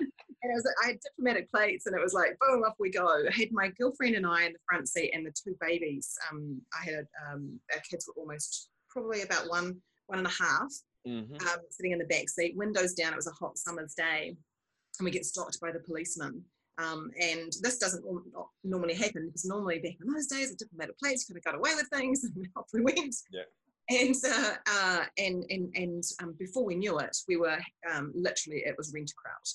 and it was, I had diplomatic plates, and it was like, boom, off we go. I had my girlfriend and I in the front seat, and the two babies. Um, I had um, our kids were almost probably about one, one and a half Mhm. um, sitting in the back seat, windows down. It was a hot summer's day, and we get stopped by the policeman. Um, and this doesn't normally happen because normally back in those days, with diplomatic plates, could have got away with things, and off we went. Yeah. And uh, uh, and and and um, before we knew it, we were um, literally it was rent a crowd,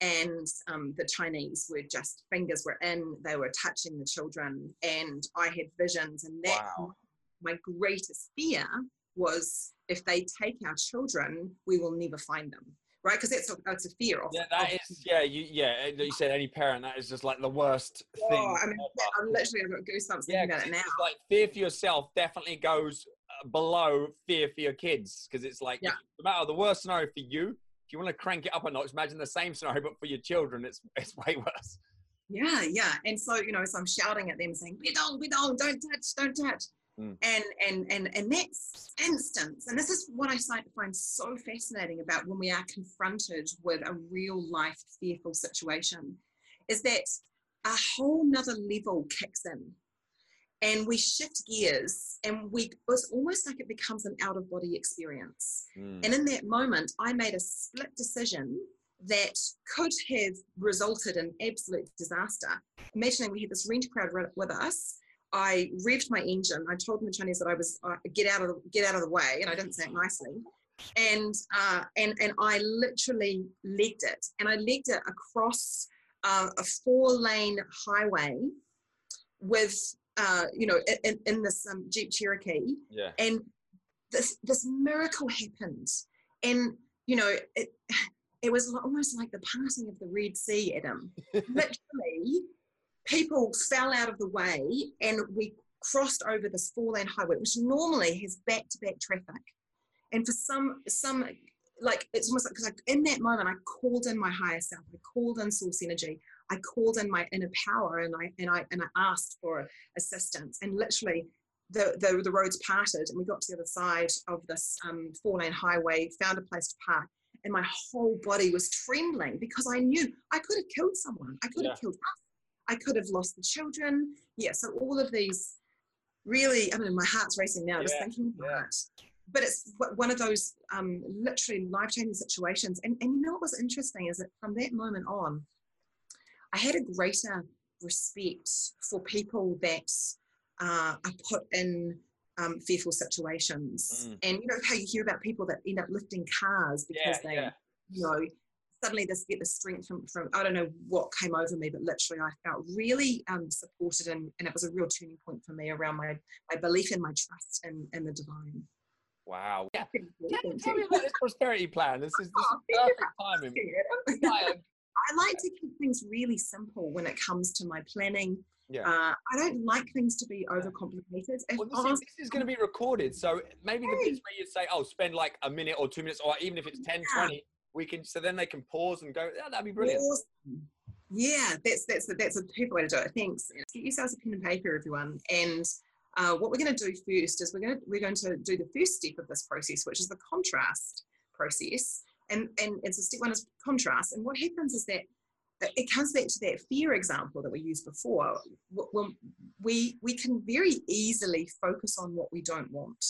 and um, the Chinese were just fingers were in. They were touching the children, and I had visions, and that Wow. My greatest fear was if they take our children, we will never find them, right? Because that's a, that's a fear of. Yeah, that of- is. Yeah, you. Yeah, uh, you said any parent. That is just like the worst Oh, thing. I mean, ever. I'm literally I've got goosebumps yeah, thinking about it now. like fear for yourself definitely goes uh, below fear for your kids because it's like Yeah. no matter the worst scenario for you. If you want to crank it up a notch, imagine the same scenario, but for your children, it's it's way worse. Yeah, yeah. And so, you know, so I'm shouting at them saying, we don't, we don't, don't touch, don't touch. Mm. And and and and that's instance. And this is what I find so fascinating about when we are confronted with a real life fearful situation, is that a whole nother level kicks in. And we shift gears and we it's almost like it becomes an out of body experience. Mm. And in that moment, I made a split decision that could have resulted in absolute disaster. Imagining we had this rent crowd with us. I revved my engine. I told the Chinese that I was uh, get out of the, get out of the way, and I didn't say it nicely. And uh, and and I literally legged it, and I legged it across uh, a four lane highway with, uh, you know, in, in this um, Jeep Cherokee. Yeah. And this, this miracle happened. And, you know, it, it was almost like the parting of the Red Sea, Adam. Literally, people fell out of the way and we crossed over this four lane highway, which normally has back to back traffic. And for some, some like it's almost like because in that moment I called in my higher self, I called in source energy, I called in my inner power, and I and I and I asked for assistance. And literally, the the, the roads parted, and we got to the other side of this um, four lane highway, found a place to park, and my whole body was trembling because I knew I could have killed someone, I could have killed us, I could have lost the children. Yeah, so all of these really, I mean, my heart's racing now just thinking about yeah. it but it's one of those um, literally life-changing situations. And, and you know what was interesting is that from that moment on, I had a greater respect for people that uh, are put in um, fearful situations. Mm. And you know how you hear about people that end up lifting cars because Yeah, they, yeah. you know, suddenly they get the strength from, from I don't know what came over me, but literally I felt really um, supported and, and it was a real turning point for me around my, my belief and my trust in, in the divine. Wow. Yeah. Pretty Tell, tell me about this prosperity plan. This is, this is thank perfect timing. Yeah. Yeah, I like to keep things really simple when it comes to my planning. Yeah. Uh, I don't like things to be overcomplicated. If Well, this, I is, this is going to be recorded, so maybe the Hey. bits where you say, "Oh, spend like a minute or two minutes," or even if it's 10, Yeah. 20, we can. So then they can pause and go. Yeah, that'd be brilliant. Awesome. Yeah, that's that's that's a perfect way to do it. Thanks. Get yourselves a pen and paper, everyone. And uh, what we're going to do first is we're going to we're going to do the first step of this process, which is the contrast process. And and it's a step one is contrast. And what happens is that it comes back to that fear example that we used before. We we can very easily focus on what we don't want.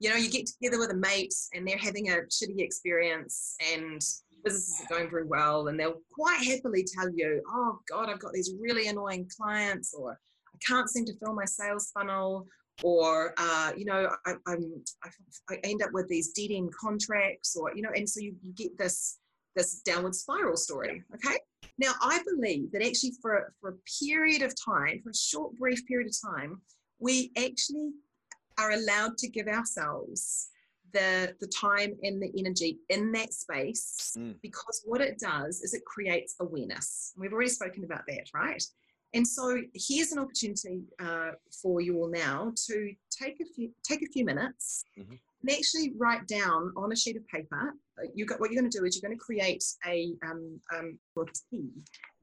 You know, you get together with a mate and they're having a shitty experience and business isn't going very well, and they'll quite happily tell you, "Oh God, I've got these really annoying clients," or "I can't seem to fill my sales funnel," or uh, you know, I, I'm I, I end up with these dead end contracts, or you know, and so you, you get this this downward spiral story. Okay. Now I believe that actually for for a period of time, for a short brief period of time, we actually are allowed to give ourselves the the time and the energy in that space Mm. because what it does is it creates awareness we've already spoken about that right and so here's an opportunity uh, for you all now to take a few take a few minutes Mhm. and actually write down on a sheet of paper uh, you got what you're going to do is you're going to create a um, um, a T.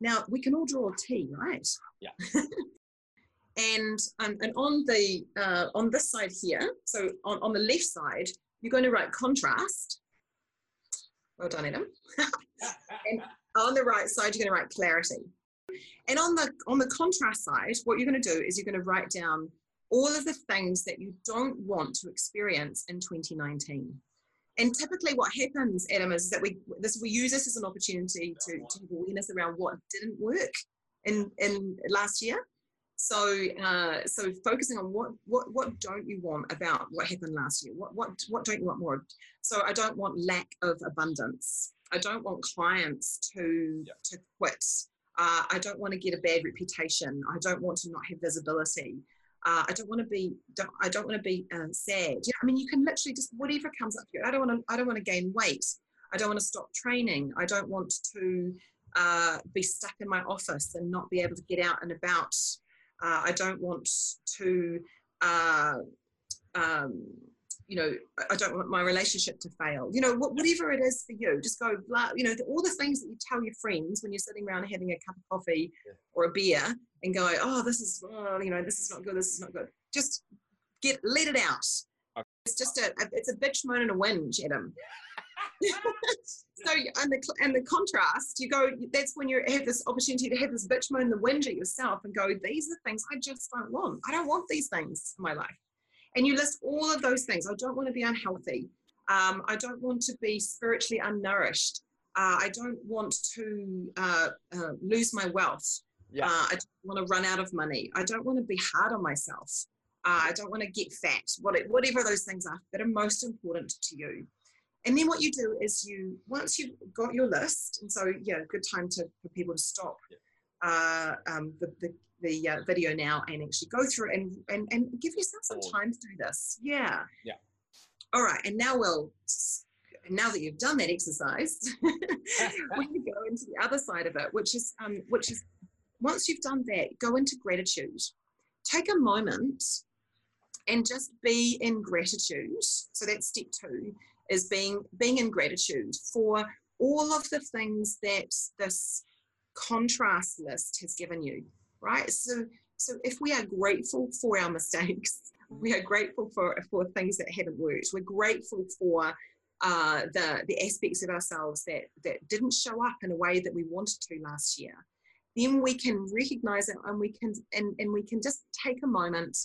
now we can all draw a T right Yeah. and um, and on the uh, on this side here so on, on the left side you're going to write contrast. Well done adam. And on the right side you're going to write clarity. And on the on the contrast side what you're going to do is you're going to write down all of the things that you don't want to experience in 2019 and typically what happens adam is that we this we use this as an opportunity to, to awareness around what didn't work in in last year so uh, so focusing on what what what don't you want about what happened last year what what what don't you want more so i don't want lack of abundance i don't want clients to Yeah. to quit uh, i don't want to get a bad reputation i don't want to not have visibility uh, I don't want to be. Don't, I don't want to be um, sad. You know, I mean, you can literally just whatever comes up here. I don't want to. I don't want to gain weight. I don't want to stop training. I don't want to uh, be stuck in my office and not be able to get out and about. Uh, I don't want to, uh, um, you know, I- don't want my relationship to fail. You know, whatever it is for you, just go, blah, you know, all the things that you tell your friends when you're sitting around having a cup of coffee Yeah. or a beer and go, oh, this is, oh, you know, this is not good, this is not good. Just get, let it out. Okay. It's just a, a- it's a bitch, moan, and a whinge, Adam. so and the and the contrast, you go. That's when you have this opportunity to have this bitch moan, the whinge at yourself, and go. These are things I just don't want. I don't want these things in my life. And you list all of those things. I don't want to be unhealthy. Um, I don't want to be spiritually unnourished. Uh, I don't want to uh, uh, lose my wealth. Yeah. Uh, I don't want to run out of money. I don't want to be hard on myself. Uh, I don't want to get fat. What, whatever those things are that are most important to you. And then what you do is you, once you've got your list, and so yeah, good time to for people to stop uh, um, the, the, the uh, video now and actually go through and, and, and give yourself some time to do this. Yeah. Yeah. All right. And now we'll, now that you've done that exercise, we can go into the other side of it, which is, um, which is once you've done that, go into gratitude. Take a moment and just be in gratitude. So that's step two is being being in gratitude for all of the things that this contrast list has given you, right? So so if we are grateful for our mistakes, we are grateful for for things that haven't worked. We're grateful for uh, the the aspects of ourselves that that didn't show up in a way that we wanted to last year. Then we can recognize it and we can and, and we can just take a moment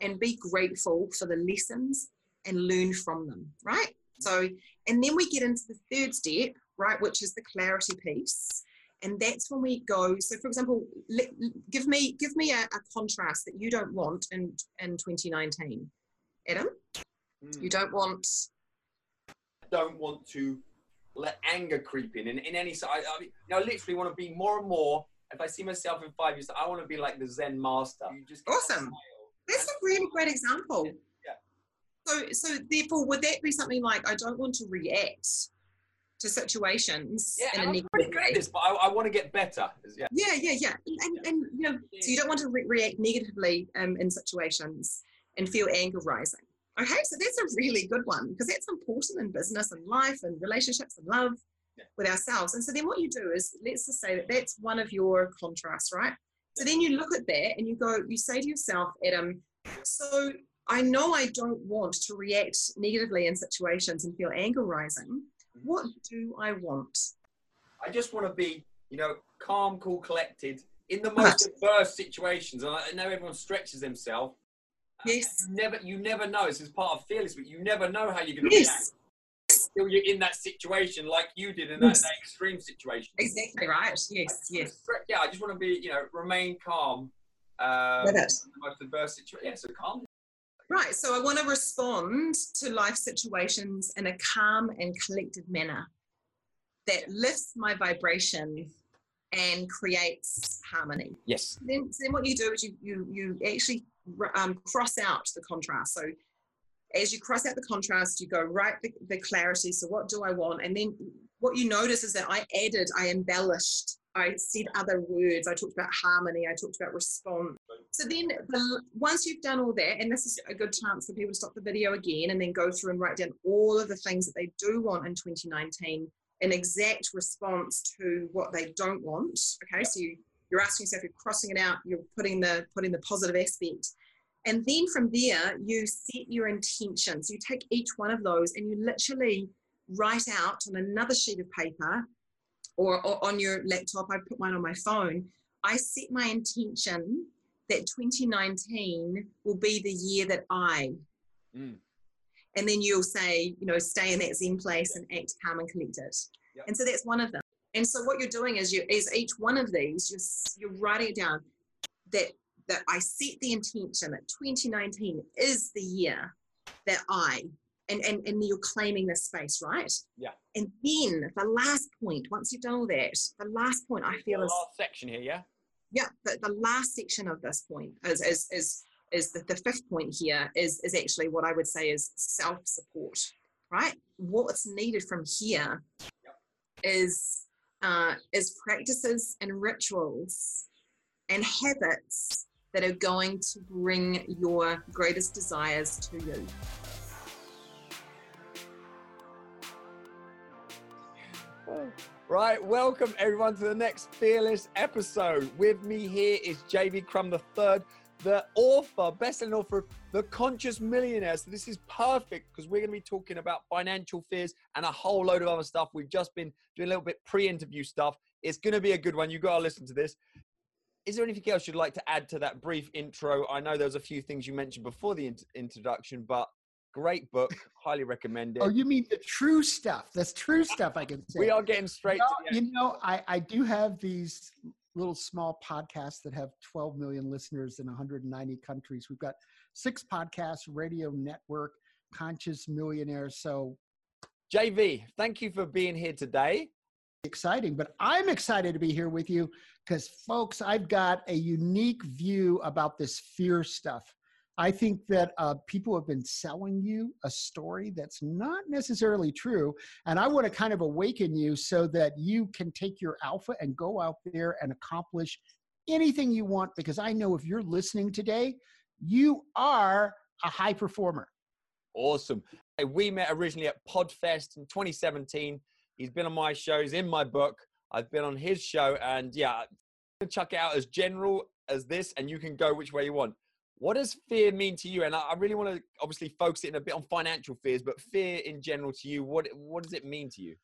and be grateful for the lessons and learn from them, right? So, and then we get into the third step, right, which is the clarity piece. And that's when we go. So, for example, let, give me give me a, a contrast that you don't want in in 2019. Adam, Mm. you don't want. don't want to let anger creep in in, in any side. I mean, I literally want to be more and more. If I see myself in five years, I want to be like the Zen master. You just Awesome. That's a really great example. So, so therefore, would that be something like I don't want to react to situations Yeah, in a I'm negative pretty good way? at this, but I, I want to get better. Yeah. Yeah, yeah, yeah. And, and, and you know, so you don't want to re- react negatively um, in situations and feel anger rising. Okay, so that's a really good one because that's important in business and life and relationships and love Yeah. with ourselves. And so then what you do is let's just say that that's one of your contrasts, right? So then you look at that and you go, you say to yourself, Adam, so I know I don't want to react negatively in situations and feel anger rising. What do I want? I just want to be, you know, calm, cool, collected in the most adverse situations. And I know everyone stretches themselves. Yes. You never, you never know. This is part of fearless, but you never know how you're going to react Yes, until you're in that situation, like you did in that, Yes. that extreme situation. exactly right. Yes, yes. Yeah, I just want to be, you know, remain calm. Um, the most adverse situation. Yeah, so calm. Right. So I want to respond to life situations in a calm and collected manner that lifts my vibration and creates harmony. Yes. Then, then what you do is you you you actually um, cross out the contrast. So as you cross out the contrast, you go right the, the clarity. So what do I want? And then what you notice is that I added, I embellished, I said other words. I talked about harmony. I talked about response. So then, the, once you've done all that, and this is a good chance for people to stop the video again and then go through and write down all of the things that they do want in 2019 an exact response to what they don't want. Okay, so you, you're asking yourself, you're crossing it out, you're putting the putting the positive aspect, and then from there you set your intentions. You take each one of those and you literally write out on another sheet of paper or, or on your laptop. I put mine on my phone. I set my intention that 2019 will be the year that I. Mm. And then you'll say, you know, stay in that Zen place and act calm and collected. Yep. And so that's one of them. And so what you're doing is you is each one of these, you're, you're writing it down that that I set the intention that 2019 is the year that I and and and you're claiming this space, right? Yeah. And then the last point, once you've done all that, the last point I feel the is last section here, yeah. yeah, the, the last section of this point is is is, is the, the fifth point here is is actually what I would say is self-support, right? What's needed from here is uh, is practices and rituals and habits that are going to bring your greatest desires to you. Right, welcome everyone to the next Fearless episode. With me here is JV Crumb the third, the author, best-selling author of The Conscious Millionaire. So this is perfect because we're going to be talking about financial fears and a whole load of other stuff. We've just been doing a little bit pre-interview stuff. It's going to be a good one. You got to listen to this. Is there anything else you'd like to add to that brief intro? I know there's a few things you mentioned before the int- introduction, but great book, highly recommend oh, it. Oh, you mean the true stuff? That's true stuff. I can say. we are getting straight to the you know, I, I do have these little small podcasts that have 12 million listeners in 190 countries. We've got six podcasts, radio network, conscious millionaires. So JV, thank you for being here today. Exciting, but I'm excited to be here with you because, folks, I've got a unique view about this fear stuff. I think that uh, people have been selling you a story that's not necessarily true. And I want to kind of awaken you so that you can take your alpha and go out there and accomplish anything you want. Because I know if you're listening today, you are a high performer. Awesome. We met originally at Podfest in 2017. He's been on my shows, in my book. I've been on his show, and yeah, chuck it out as general as this, and you can go which way you want. What does fear mean to you? And I really want to obviously focus it in a bit on financial fears, but fear in general to you, what what does it mean to you?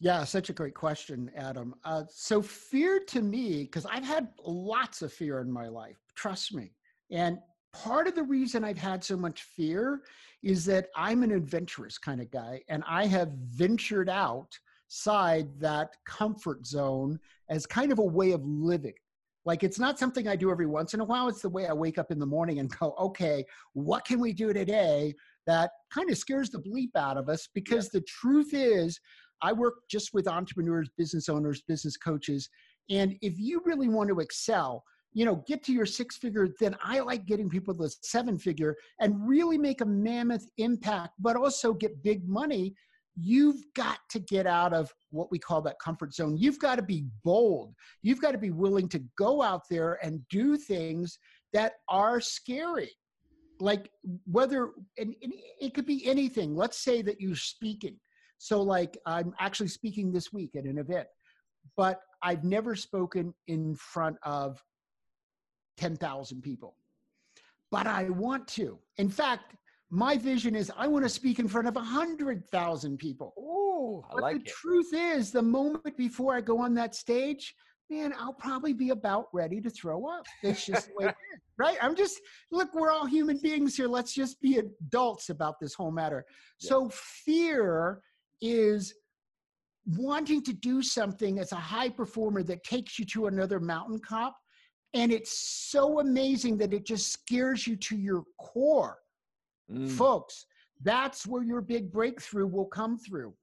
Yeah, such a great question, Adam. Uh, so, fear to me, because I've had lots of fear in my life, trust me. And part of the reason I've had so much fear is that I'm an adventurous kind of guy, and I have ventured outside that comfort zone as kind of a way of living. Like, it's not something I do every once in a while. It's the way I wake up in the morning and go, okay, what can we do today that kind of scares the bleep out of us? Because the truth is, I work just with entrepreneurs, business owners, business coaches. And if you really want to excel, you know, get to your six figure, then I like getting people to the seven figure and really make a mammoth impact, but also get big money. You've got to get out of what we call that comfort zone. You've got to be bold. You've got to be willing to go out there and do things that are scary. Like whether, and, and it could be anything. Let's say that you're speaking. So, like, I'm actually speaking this week at an event, but I've never spoken in front of 10,000 people. But I want to. In fact, my vision is I want to speak in front of 100,000 people. Oh, I but like the it. truth is, the moment before I go on that stage, man, I'll probably be about ready to throw up. It's just the way it is, right? I'm just, look, we're all human beings here. Let's just be adults about this whole matter. Yeah. So, fear is wanting to do something as a high performer that takes you to another mountain top. And it's so amazing that it just scares you to your core. Mm. Folks, that's where your big breakthrough will come through.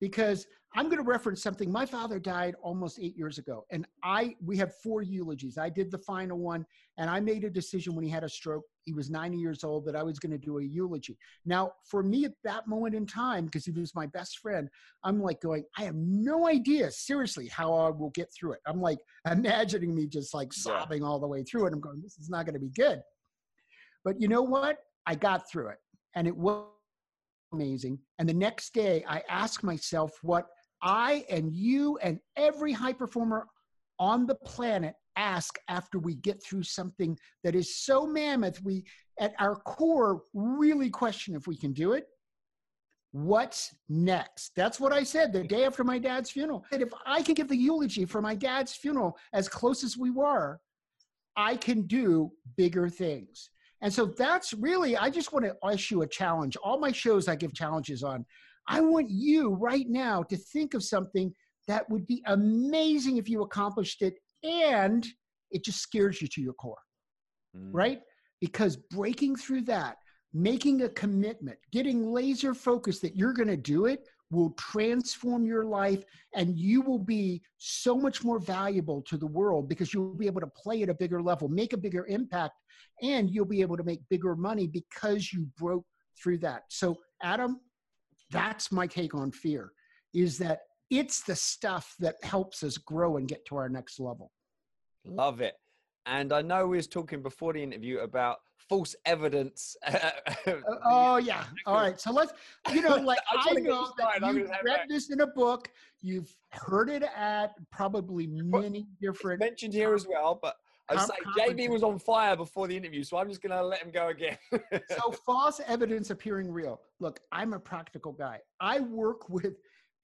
Because I'm going to reference something. My father died almost eight years ago, and I we have four eulogies. I did the final one, and I made a decision when he had a stroke. He was 90 years old that I was going to do a eulogy. Now, for me at that moment in time, because he was my best friend, I'm like going, I have no idea, seriously, how I will get through it. I'm like imagining me just like sobbing all the way through it. I'm going, this is not going to be good. But you know what? I got through it, and it was amazing. And the next day, I asked myself what I and you and every high performer on the planet ask after we get through something that is so mammoth, we at our core really question if we can do it. What's next? That's what I said the day after my dad's funeral. And if I can give the eulogy for my dad's funeral as close as we were, I can do bigger things. And so that's really, I just want to issue a challenge. All my shows I give challenges on. I want you right now to think of something that would be amazing if you accomplished it and it just scares you to your core, Mm. right? Because breaking through that, making a commitment, getting laser focused that you're going to do it will transform your life and you will be so much more valuable to the world because you'll be able to play at a bigger level, make a bigger impact, and you'll be able to make bigger money because you broke through that. So, Adam, that's my take on fear is that it's the stuff that helps us grow and get to our next level. Love it. And I know we was talking before the interview about false evidence. Uh, oh yeah. All right. So let's, you know, like I to get know that you've read that. this in a book. You've heard it at probably many different. mentioned here as well, but I say JV was on fire before the interview, so I'm just gonna let him go again. so false evidence appearing real. Look, I'm a practical guy. I work with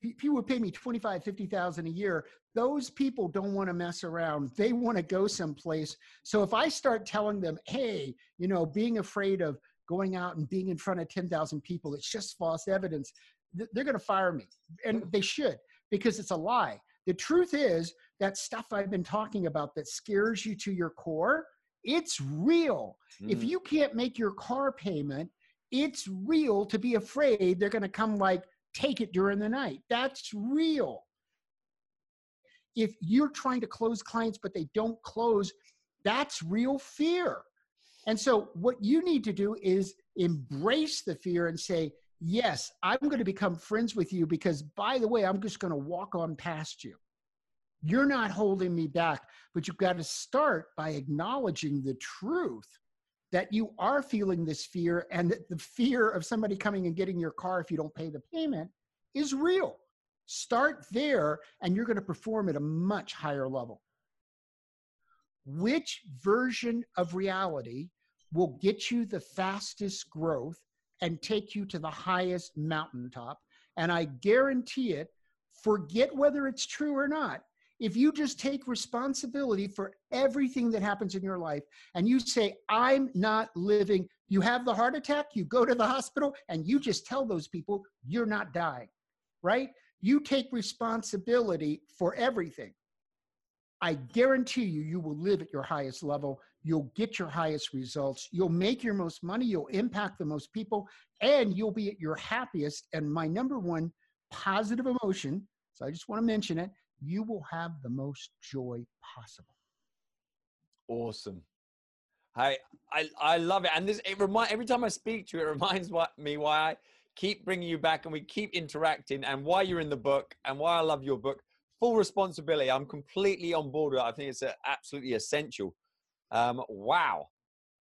people would pay me 25, 50,000 a year. Those people don't want to mess around. They want to go someplace. So if I start telling them, hey, you know, being afraid of going out and being in front of 10,000 people, it's just false evidence, they're going to fire me. And they should because it's a lie. The truth is that stuff I've been talking about that scares you to your core, it's real. If Mm. you can't make your car payment, it's real to be afraid they're going to come like take it during the night. That's real. If you're trying to close clients but they don't close, that's real fear. And so, what you need to do is embrace the fear and say, Yes, I'm going to become friends with you because, by the way, I'm just going to walk on past you. You're not holding me back, but you've got to start by acknowledging the truth that you are feeling this fear and that the fear of somebody coming and getting your car if you don't pay the payment is real. Start there, and you're going to perform at a much higher level. Which version of reality will get you the fastest growth and take you to the highest mountaintop? And I guarantee it, forget whether it's true or not. If you just take responsibility for everything that happens in your life and you say, I'm not living, you have the heart attack, you go to the hospital, and you just tell those people you're not dying, right? You take responsibility for everything. I guarantee you, you will live at your highest level. You'll get your highest results. You'll make your most money. You'll impact the most people, and you'll be at your happiest. And my number one positive emotion, so I just want to mention it, you will have the most joy possible. Awesome. I, I I love it, and this it remind every time I speak to you, it reminds me why I keep bringing you back, and we keep interacting, and why you're in the book, and why I love your book. Full responsibility. I'm completely on board with it. I think it's absolutely essential. Um, wow,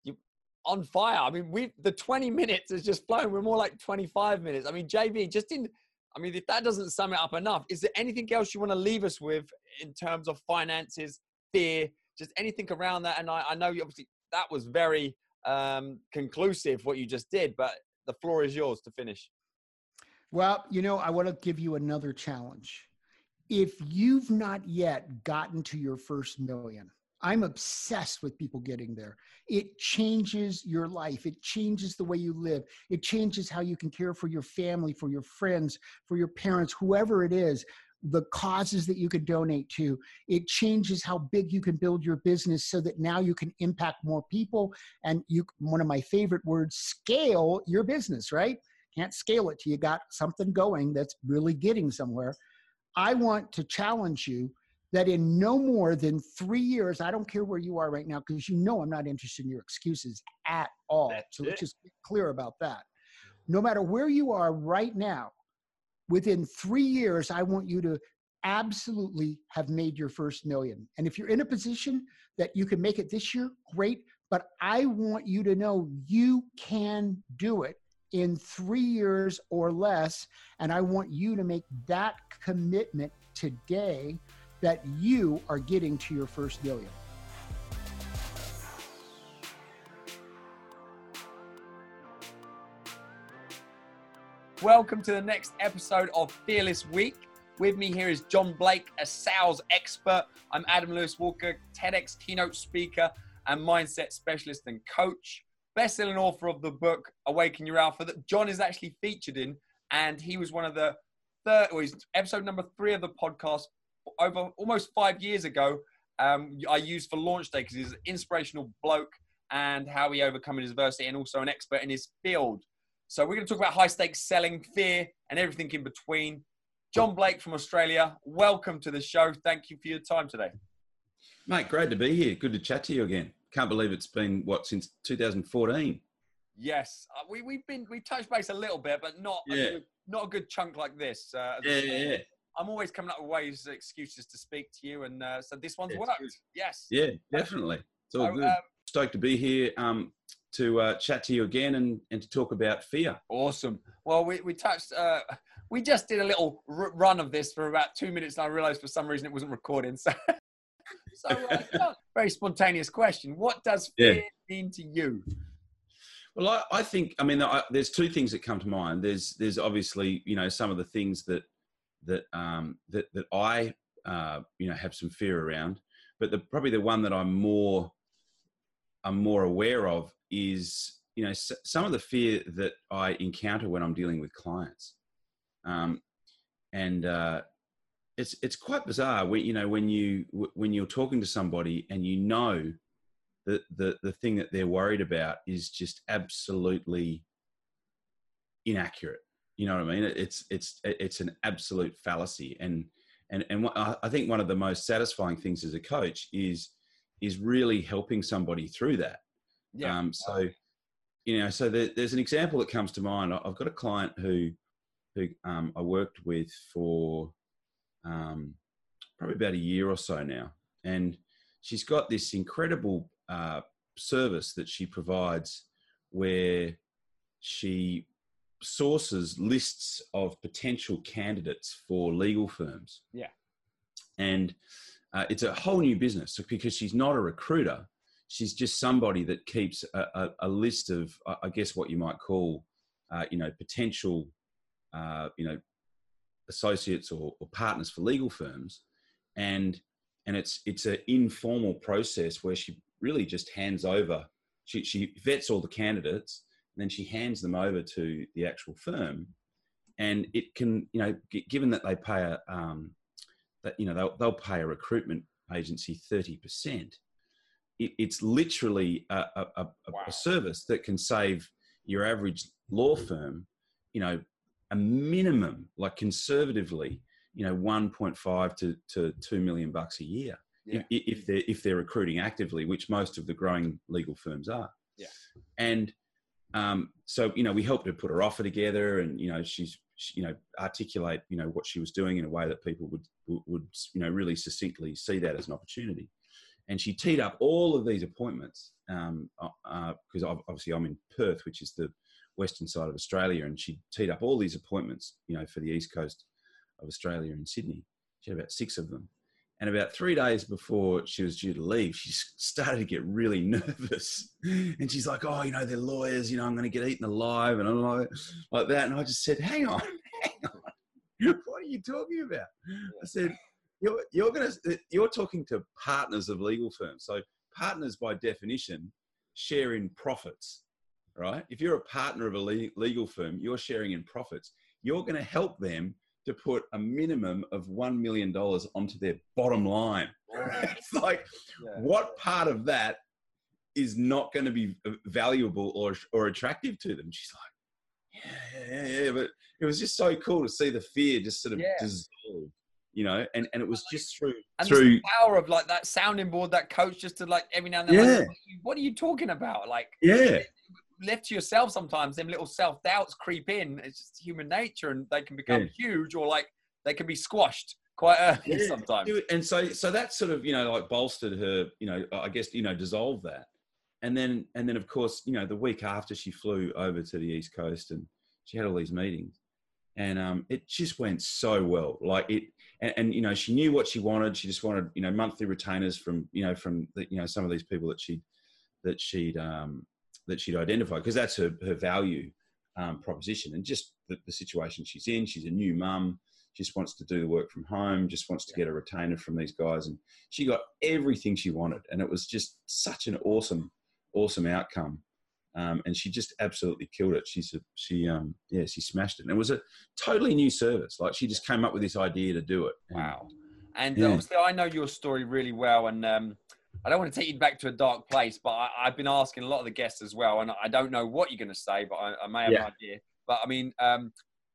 you on fire. I mean, we the 20 minutes has just flown. We're more like 25 minutes. I mean, JV, just in I mean, if that doesn't sum it up enough, is there anything else you want to leave us with in terms of finances, fear, just anything around that? And I, I know you obviously that was very um, conclusive what you just did, but the floor is yours to finish. Well, you know, I want to give you another challenge. If you've not yet gotten to your first million, I'm obsessed with people getting there. It changes your life. It changes the way you live. It changes how you can care for your family, for your friends, for your parents, whoever it is, the causes that you can donate to. It changes how big you can build your business so that now you can impact more people. And you, one of my favorite words, scale your business, right? Can't scale it till you got something going that's really getting somewhere. I want to challenge you that in no more than three years, I don't care where you are right now, because you know I'm not interested in your excuses at all. That's so it. let's just be clear about that. Mm-hmm. No matter where you are right now, within three years, I want you to absolutely have made your first million. And if you're in a position that you can make it this year, great. But I want you to know you can do it in three years or less. And I want you to make that commitment today that you are getting to your first million. Welcome to the next episode of Fearless Week. With me here is John Blake, a sales expert. I'm Adam Lewis Walker, TEDx keynote speaker and mindset specialist and coach. Best-selling author of the book Awaken Your Alpha that John is actually featured in, and he was one of the third, he's episode number three of the podcast over almost five years ago. Um, I used for launch day because he's an inspirational bloke and how he overcome his adversity, and also an expert in his field. So we're going to talk about high stakes selling, fear, and everything in between. John Blake from Australia, welcome to the show. Thank you for your time today. Mate, great to be here. Good to chat to you again. Can't believe it's been what since 2014. Yes, uh, we we've been we touched base a little bit, but not Yeah. a good, not a good chunk like this. Uh, Yeah, yeah, yeah. I'm always coming up with ways, excuses to speak to you, and uh, so this one's It's worked. Yes. Yeah, definitely. It's all So, good. um, Stoked to be here um, to uh, chat to you again and, and to talk about fear. Awesome. Well, we, we touched, uh, we just did a little r- run of this for about two minutes, and I realized for some reason it wasn't recording. So, so uh, very spontaneous question. What does Yeah. fear mean to you? Well, I, I think I mean I, there's two things that come to mind. There's there's obviously you know some of the things that that um, that that I uh, you know have some fear around, but the probably the one that I'm more I'm more aware of is you know s- some of the fear that I encounter when I'm dealing with clients, um, and uh, it's it's quite bizarre when you know when you when you're talking to somebody and you know the the the thing that they're worried about is just absolutely inaccurate You know what I mean? It's it's it's an absolute fallacy, and and and I think one of the most satisfying things as a coach is is really helping somebody through that. Yeah. Um, so, you know, so there, there's an example that comes to mind. I've got a client who who um, I worked with for um, probably about a year or so now, and she's got this incredible uh, service that she provides where she sources lists of potential candidates for legal firms. Yeah. And uh, it's a whole new business because she's not a recruiter. She's just somebody that keeps a, a, a list of, I guess, what you might call, uh, you know, potential, uh, you know, associates or, or partners for legal firms, and and it's it's an informal process where she really just hands over. She she vets all the candidates, and then she hands them over to the actual firm, and it can you know g- given that they pay a um, that you know they'll they'll pay a recruitment agency thirty percent. It, it's literally a, a, a, Wow. a service that can save your average law firm, you know, a minimum, like conservatively, you know, 1.5 to, to 2 million bucks a year. Yeah. If, if they're if they're recruiting actively, which most of the growing legal firms are. Yeah. And um, so you know, we helped her put her offer together, and you know, she's she, you know articulate you know what she was doing in a way that people would would, you know really succinctly see that as an opportunity. And she teed up all of these appointments because uh, because obviously I'm in Perth, which is the western side of Australia, and she teed up all these appointments, you know, for the east coast of Australia in Sydney. She had about six of them. And about three days before she was due to leave, she started to get really nervous. And she's like, Oh, you know, they're lawyers, you know, I'm going to get eaten alive. And I'm like, like that. And I just said, Hang on, hang on. What are you talking about? I said, You're, you're going to, uh, you're talking to partners of legal firms. So partners, by definition, share in profits, right? If you're a partner of a legal firm, you're sharing in profits. You're going to help them to put a minimum of $1 million onto their bottom line. it's like, Yeah. what part of that is not going to be valuable or, or attractive to them? She's like, yeah, yeah, yeah, yeah. But it was just so cool to see the fear just sort of Yeah. dissolve, you know, and, and it was just through, And through, the power of like that sounding board, that coach, just to like every now and then, like, Yeah. what, are you, what are you talking about? Like, yeah, left to yourself, sometimes them little self doubts creep in. It's just human nature, and they can become Yeah. huge, or like they can be squashed quite early Yeah, sometimes. And so, so that sort of, you know, like bolstered her, you know, I guess, you know, dissolved that. And then, and then of course, you know, the week after she flew over to the East Coast and she had all these meetings and um, it just went so well. Like it, and, and, you know, she knew what she wanted. She just wanted, you know, monthly retainers from, you know, from the, you know, some of these people that she, that she'd, um, that she'd identified because that's her, her value um, proposition and just the, the situation she's in. She's a new mum just wants to do the work from home, just wants to get a retainer from these guys. And she got everything she wanted. And it was just such an awesome, awesome outcome. Um, and she just absolutely killed it. She's a, she, um, yeah, she smashed it. And it was a totally new service. Like she just came up with this idea to do it. Wow. And Yeah. obviously, I know your story really well, and um, I don't want to take you back to a dark place, but I, I've been asking a lot of the guests as well, and I don't know what you're going to say, but I, I may have Yeah. an idea. But I mean, um,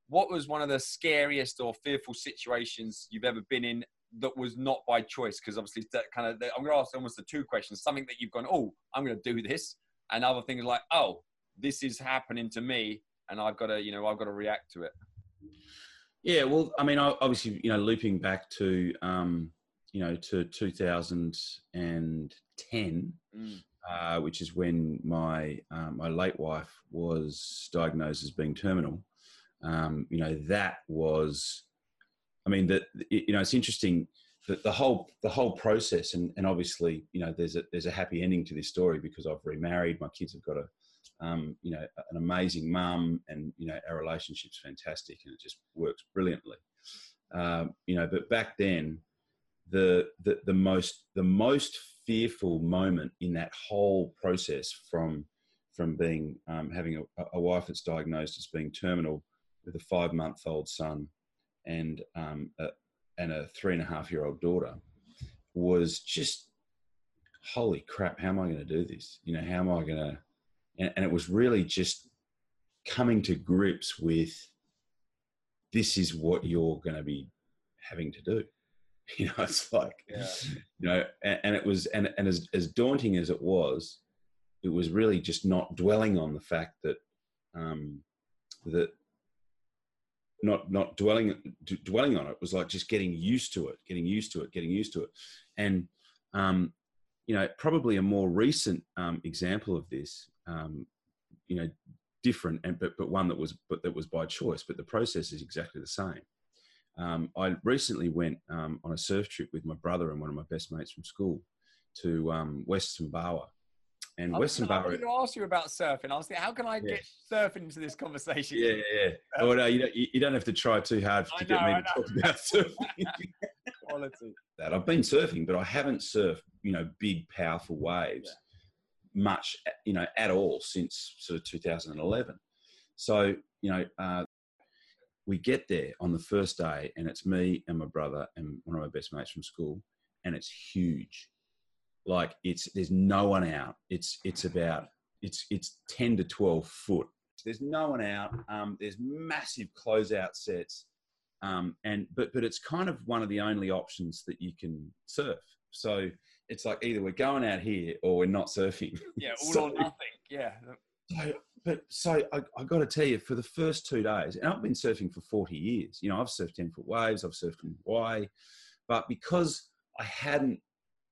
what was one of the scariest or fearful situations you've ever been in that was not by choice? Because obviously, that kind of I'm going to ask almost the two questions: something that you've gone, "Oh, I'm going to do this," and other things like, "Oh, this is happening to me, and I've got to, you know, I've got to react to it." Yeah, well, I mean, obviously, you know, looping back to, um, you know, to 2010, Mm. uh, which is when my um, my late wife was diagnosed as being terminal. Um, you know, that was, I mean, that you know, it's interesting that the whole the whole process, and and obviously, you know, there's a there's a happy ending to this story because I've remarried. My kids have got a um, you know, an amazing mum, and you know, our relationship's fantastic, and it just works brilliantly. Um, you know, but back then, the, the the most the most fearful moment in that whole process from from being um, having a, a wife that's diagnosed as being terminal with a five month old son and um, a, and a three and a half year old daughter was just holy crap how am i going to do this you know how am i going to and, and it was really just coming to grips with this is what you're going to be having to do. You know, it's like, Yeah. you know, and, and it was, and, and as, as daunting as it was, it was really just not dwelling on the fact that, um, that not, not dwelling, d- dwelling on it was like just getting used to it, getting used to it, getting used to it. And, um, you know, probably a more recent um, example of this, um, you know, different, and but but one that was but that was by choice. But the process is exactly the same. Um, I recently went um, on a surf trip with my brother and one of my best mates from school to um, Western Bower, and I Western gonna- I was going to ask you about surfing. I was thinking, how can I Yeah. get surfing into this conversation? Yeah, yeah. yeah. Oh, no, you don't, you don't have to try too hard to get me to know. talk about surfing. Quality. that. I've been surfing, but I haven't surfed, you know, big, powerful waves much, you know, at all since sort of 2011. So, you know, uh, we get there on the first day, and it's me and my brother and one of my best mates from school, and it's huge. Like it's there's no one out. It's it's about it's it's 10 to 12 foot. There's no one out. Um, there's massive closeout sets um, and but but it's kind of one of the only options that you can surf. So it's like either we're going out here or we're not surfing. Yeah, all So- or nothing. Yeah. So, but so I, I got to tell you, for the first two days, and I've been surfing for forty years. You know, I've surfed ten foot waves, I've surfed in Hawaii, but because I hadn't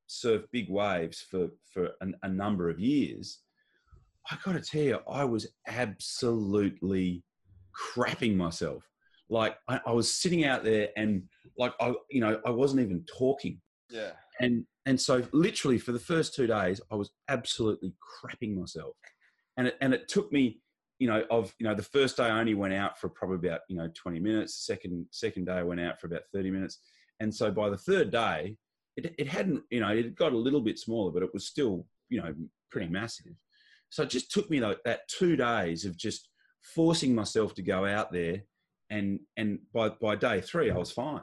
surfed big waves for for an, a number of years, I got to tell you, I was absolutely crapping myself. Like I, I was sitting out there, and like I, you know, I wasn't even talking Yeah. and and so literally for the first two days i was absolutely crapping myself and it, and it took me you know of you know the first day i only went out for probably about you know 20 minutes. Second second day i went out for about 30 minutes. And so by the third day it, it hadn't you know it got a little bit smaller but it was still you know pretty massive. So it just took me like that two days of just forcing myself to go out there and and by by day three i was fine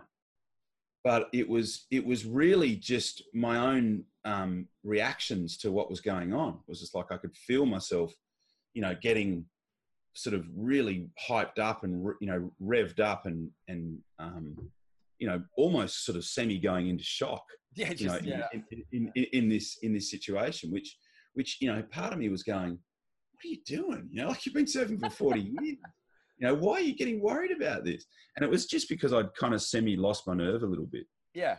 but it was it was really just my own um, reactions to what was going on. It was just like I could feel myself, you know, getting sort of really hyped up and you know revved up and and um, you know almost sort of semi going into shock. Yeah. You know, yeah. in, in, in, in this in this situation, which which you know part of me was going, "What are you doing? You know, like you've been surfing for forty years." You know, why are you getting worried about this? And it was just because I'd kind of semi lost my nerve a little bit Yeah.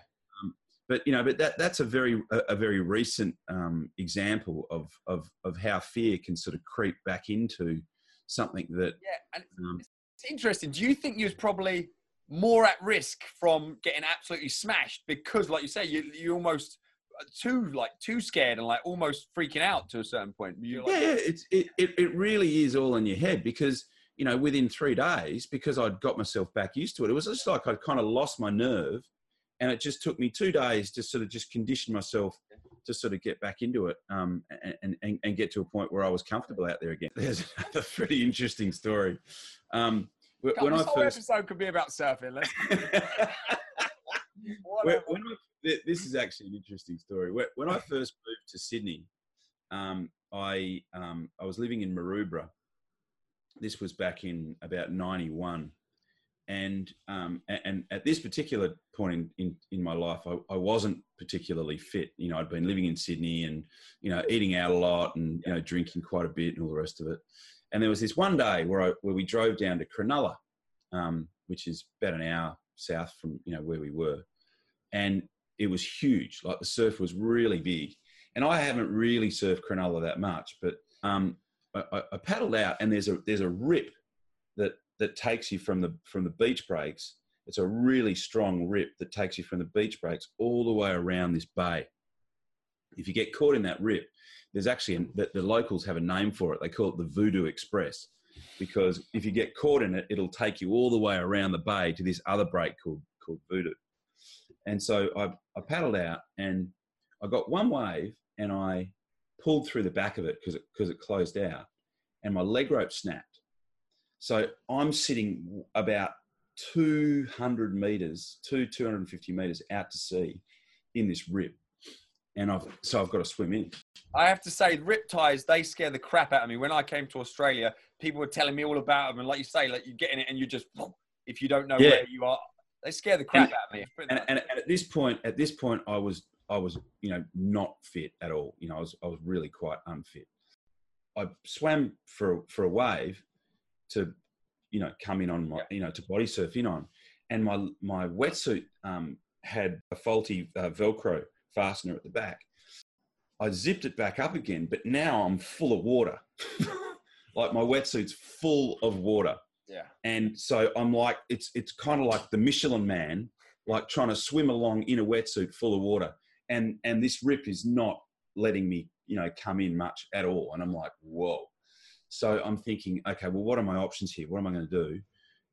but you know, but that that's a very a, a very recent um, example of, of of how fear can sort of creep back into something that Yeah. And um, it's interesting. Do you think you was probably more at risk from getting absolutely smashed because, like you say, you you almost uh, too like too scared and like almost freaking out to a certain point. Like, yeah, yeah, it's it, it it really is all in your head because you know within three days because I'd got myself back used to it, it was just like I'd kind of lost my nerve, and it just took me two days to sort of just condition myself to sort of get back into it um, and, and, and get to a point where I was comfortable out there again. There's a pretty interesting story. Um, God, when I this whole first episode could be about surfing. Let's, when, when I, this is actually an interesting story. When, when I first moved to Sydney, um, I um, I was living in Maroubra. This was back in about '91, and um, and at this particular point in, in, in my life, I, I wasn't particularly fit. You know, I'd been living in Sydney and you know eating out a lot and you know drinking quite a bit and all the rest of it. And there was this one day where I, where we drove down to Cronulla, um, which is about an hour south from you know where we were, and it was huge. Like the surf was really big, and I haven't really surfed Cronulla that much, but um, I, I- paddled out, and there's a there's a rip that that takes you from the from the beach breaks. It's a really strong rip that takes you from the beach breaks all the way around this bay. If you get caught in that rip, there's actually the, the locals have a name for it. They call it the Voodoo Express because if you get caught in it, it'll take you all the way around the bay to this other break called called Voodoo. And so I, I paddled out and I got one wave and I pulled through the back of it because it, cause it closed out and my leg rope snapped. So I'm sitting about 200 meters, two 250 meters out to sea in this rip. And I've, so I've got to swim in. I have to say, rip ties, they scare the crap out of me. When I came to Australia, people were telling me all about them. And like you say, like you get in it and you just, if you don't know Yeah. where you are. They scare the crap out of me. And, and, and at this point, at this point, I was I was you know not fit at all. You know, I was I was really quite unfit. I swam for for a wave to you know come in on my you know to body surf in on, and my my wetsuit um, had a faulty uh, Velcro fastener at the back. I zipped it back up again, but now I'm full of water. like my wetsuit's full of water yeah. and so I'm like, it's it's kind of like the Michelin Man, like trying to swim along in a wetsuit full of water, and and this rip is not letting me, you know, come in much at all, and I'm like, whoa. So I'm thinking, okay, well, what are my options here? What am I going to do?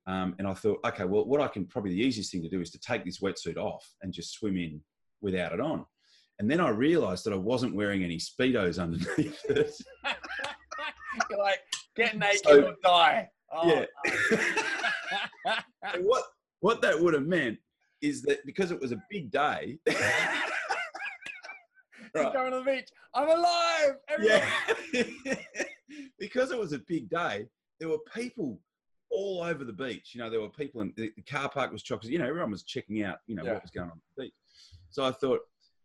Um, and I thought, okay, well, what I can probably the easiest thing to do is to take this wetsuit off and just swim in without it on. And then I realised that I wasn't wearing any speedos underneath it. You're like, get naked So- or die. Oh, yeah. no. What what that would have meant is that because it was a big day. Right. going to the beach. I'm alive. Everyone. yeah. because it was a big day, there were people all over the beach. You know, there were people in the, car park was chock. You know, everyone was checking out. You know Yeah. what was going on the beach. So I thought,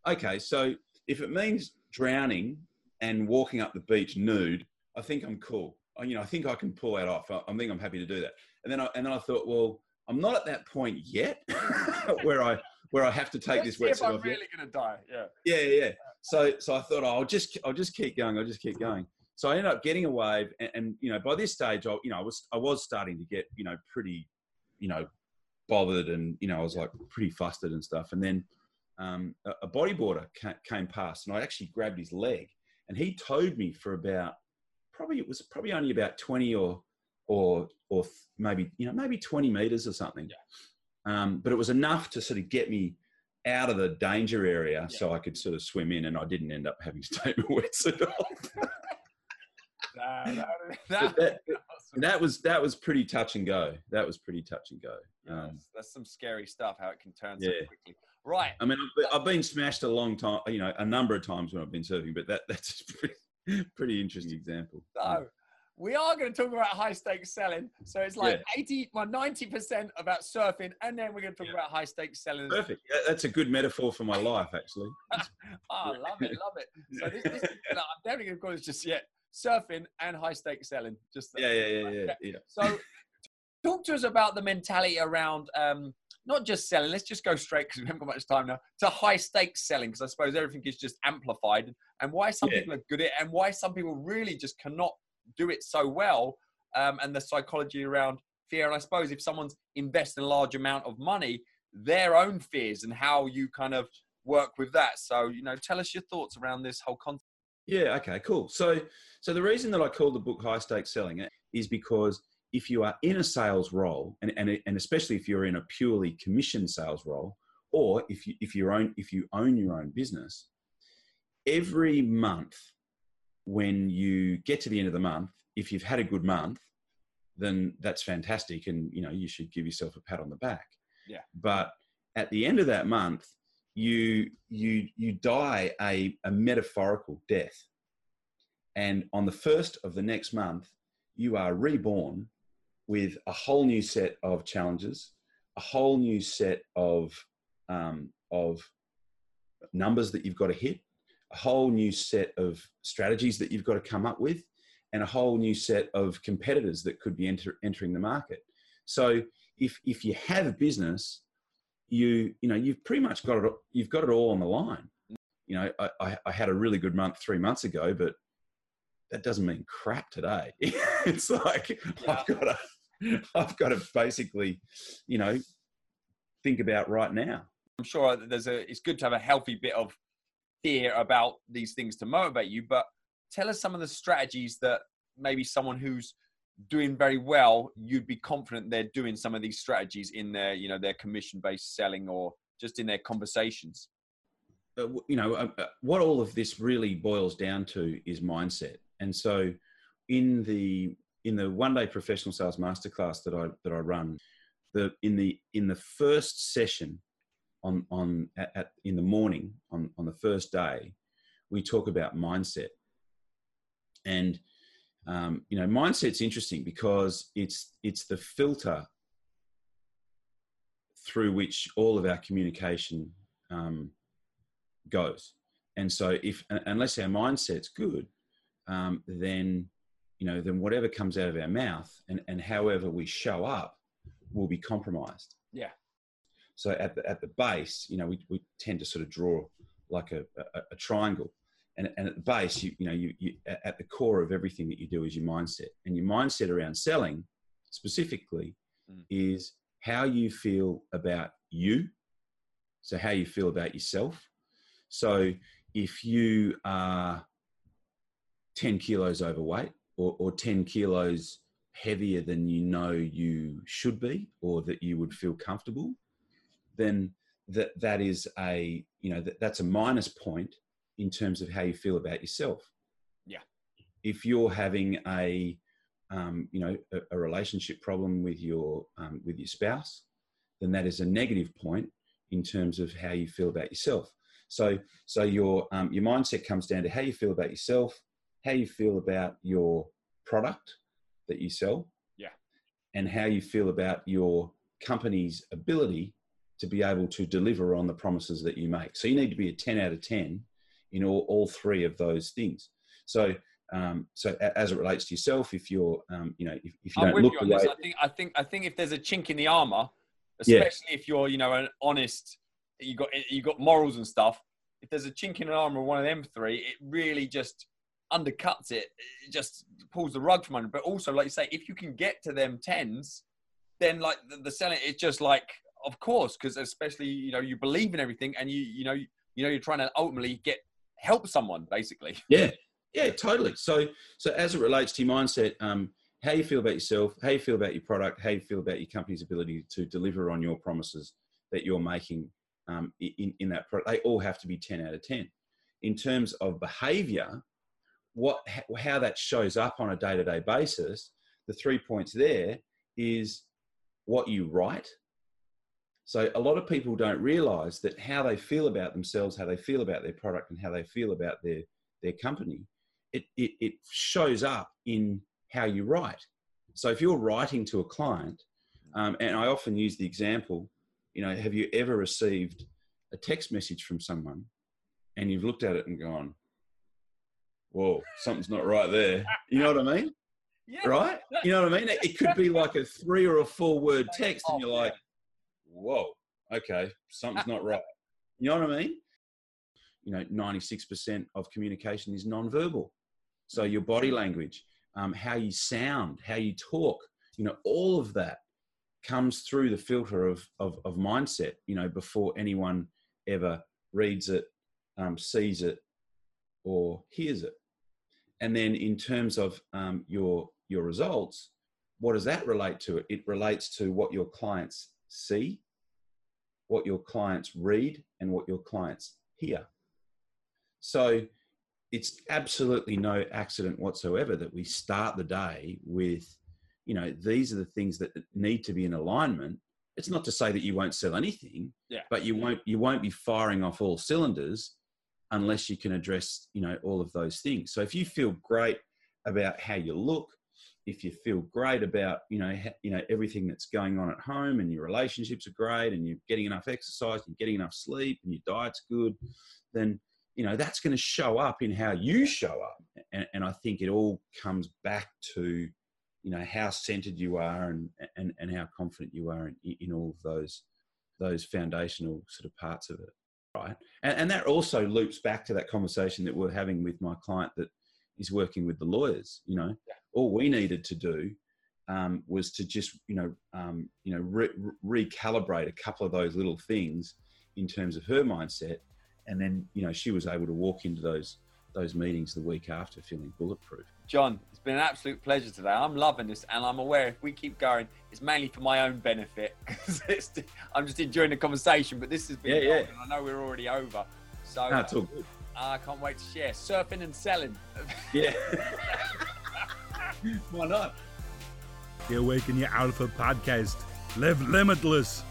okay, so if it means drowning and walking up the beach nude, I think I'm cool. I- You know, I think I can pull that off. I, I think I'm happy to do that. And then I, and then I thought, well, I'm not at that point yet where I where I have to take Let's this see if I'm off. really going to die. Yeah. Yeah, yeah. yeah. So, so I thought, oh, I'll just, I'll just keep going. I'll just keep going. So I ended up getting a wave, and, and you know, by this stage, I, you know, I was, I was starting to get, you know, pretty, you know, bothered, and you know, I was like pretty flustered and stuff. And then um, a, a bodyboarder ca- came past, and I actually grabbed his leg, and he towed me for about, probably it was probably only about twenty or, or, or th- maybe, you know, maybe twenty meters or something. Um, but it was enough to sort of get me out of the danger area so I could sort of swim in and I didn't end up having to take my wetsuit off. But that, that was that was pretty touch and go. That was pretty touch and go. Yeah, Um, that's, that's some scary stuff. How it can turn so quickly. Right. I mean, I've, been- I've been smashed a long time, you know, a number of times when I've been surfing, but that that's a pretty, pretty interesting example. So we are going to talk about high stakes selling. So it's like 80, well, 90% about surfing, and then we're going to talk Yeah. about high stakes selling. Perfect. That's a good metaphor for my life, actually. Oh, I love it, love it. So this, this no, I'm definitely going to call this just yet surfing and high stakes selling. Just Yeah, yeah, yeah, yeah, yeah. So, talk to us about the mentality around um, not just selling. Let's just go straight because we haven't got much time now to high stakes selling because I suppose everything is just amplified and why some Yeah. people are good at it and why some people really just cannot do it so well. Um, and the psychology around fear. And I suppose if someone's investing a large amount of money, their own fears and how you kind of work with that. So, you know, tell us your thoughts around this whole concept. Yeah. Okay. Cool. So, so the reason that I call the book high stakes selling it is because if you are in a sales role, and and, and especially if you're in a purely commission sales role, or if you if you own if you own your own business, every month when you get to the end of the month, if you've had a good month, then that's fantastic, and you know you should give yourself a pat on the back. Yeah. But at the end of that month, you you you die a, a metaphorical death and on the first of the next month you are reborn with a whole new set of challenges a whole new set of um, of numbers that you've got to hit a whole new set of strategies that you've got to come up with and a whole new set of competitors that could be enter, entering the market. So if if you have a business you you know you've pretty much got it you've got it all on the line. You know I, I, I had a really good month three months ago but that doesn't mean crap today. It's like i've got to i've got to basically you know think about right now. I'm sure there's a. It's good to have a healthy bit of fear about these things to motivate you. But tell us some of the strategies that maybe someone who's doing very well, you'd be confident they're doing some of these strategies in their, you know, their commission-based selling or just in their conversations. uh, w- you know uh, uh, what all of this really boils down to is mindset and so in the in the one day professional sales masterclass that i that i run the in the in the first session on on at, at in the morning on on the first day we talk about mindset and um, you know mindset's interesting because it's it's the filter through which all of our communication um, goes. And so, if unless our mindset's good, um, then you know, then whatever comes out of our mouth and, and however we show up will be compromised. Yeah. So at the at the base, you know, we, we tend to sort of draw like a, a, a triangle. And, and at the base, you, you know, you, you at the core of everything that you do is your mindset. And your mindset around selling specifically mm. is how you feel about you. So how you feel about yourself. So if you are 10 kilos overweight or, or 10 kilos heavier than you know you should be or that you would feel comfortable, then that that is a you know that, that's a minus point in terms of how you feel about yourself. Yeah. If you're having a um, you know a, a, relationship problem with your um, with your spouse, then that is a negative point in terms of how you feel about yourself. So so your um, your mindset comes down to how you feel about yourself, how you feel about your product that you sell, yeah, and how you feel about your company's ability to be able to deliver on the promises that you make. So you need to be a 10 out of 10 in all, all three of those things. So, um, so as it relates to yourself, if you're, um, you know, if, if you I'm don't look you the way, I think, I think, I think if there's a chink in the armor, especially yeah. if you're, you know, an honest, you got, you got morals and stuff. If there's a chink in the armor of one of them three, it really just undercuts it. It just pulls the rug from under. But also, like you say, if you can get to them tens, then like the, the selling, it's just like of course, because especially you know you believe in everything, and you you know you know you're trying to ultimately get help someone basically. Yeah, yeah, totally. So so as it relates to your mindset, um, how you feel about yourself, how you feel about your product, how you feel about your company's ability to deliver on your promises that you're making um, in in that product, they all have to be ten out of ten. In terms of behaviour, what how that shows up on a day to day basis, the three points there is what you write so a lot of people don't realize that how they feel about themselves, how they feel about their product, and how they feel about their their company, it, it, it shows up in how you write. So if you're writing to a client, um, and I often use the example, you know, have you ever received a text message from someone and you've looked at it and gone, whoa, something's not right there. You know what I mean? Yeah. Right? You know what I mean? It could be like a three or a four word text, and you're like, whoa, okay, something's not right. You know what I mean? You know, 96% of communication is nonverbal. So your body language, um, how you sound, how you talk, you know, all of that comes through the filter of, of, of mindset, you know, before anyone ever reads it, um, sees it, or hears it. And then in terms of um, your, your results, what does that relate to? It relates to what your clients see, what your clients read, and what your clients hear. So it's absolutely no accident whatsoever that we start the day with, you know, these are the things that need to be in alignment. It's not to say that you won't sell anything, yeah. but you won't you won't be firing off all cylinders unless you can address, you know, all of those things. So if you feel great about how you look, if you feel great about you know you know everything that's going on at home and your relationships are great and you're getting enough exercise and getting enough sleep and your diet's good then you know that's going to show up in how you show up. And, and i think it all comes back to you know how centered you are and and, and how confident you are in, in all of those those foundational sort of parts of it right? And, and that also loops back to that conversation that we're having with my client that is working with the lawyers you know? Yeah all we needed to do um, was to just you know um, you know re- recalibrate a couple of those little things in terms of her mindset, and then you know she was able to walk into those those meetings the week after feeling bulletproof. John, it's been an absolute pleasure today. I'm loving this, and I'm aware if we keep going, it's mainly for my own benefit because I'm just enjoying the conversation. But this has been, yeah, yeah. and I know we're already over. So no, it's all good. I can't wait to share surfing and selling. Yeah. Why not? The Awaken Your Alpha podcast. Live limitless.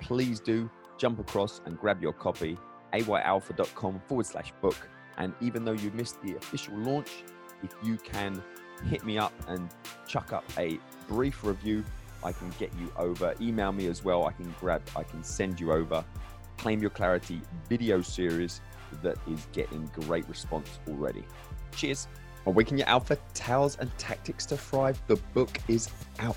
Please do jump across and grab your copy, ayalpha.com forward slash book. And even though you missed the official launch, if you can hit me up and chuck up a brief review, I can get you over. Email me as well. I can grab, I can send you over. Claim Your Clarity video series that is getting great response already. Cheers. Awaken Your Alpha Tales and Tactics to Thrive. The book is out.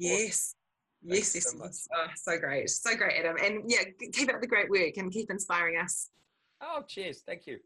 Yes, Thanks yes, so yes. Oh, so great. So great, Adam. And yeah, keep up the great work and keep inspiring us. Oh, cheers. Thank you.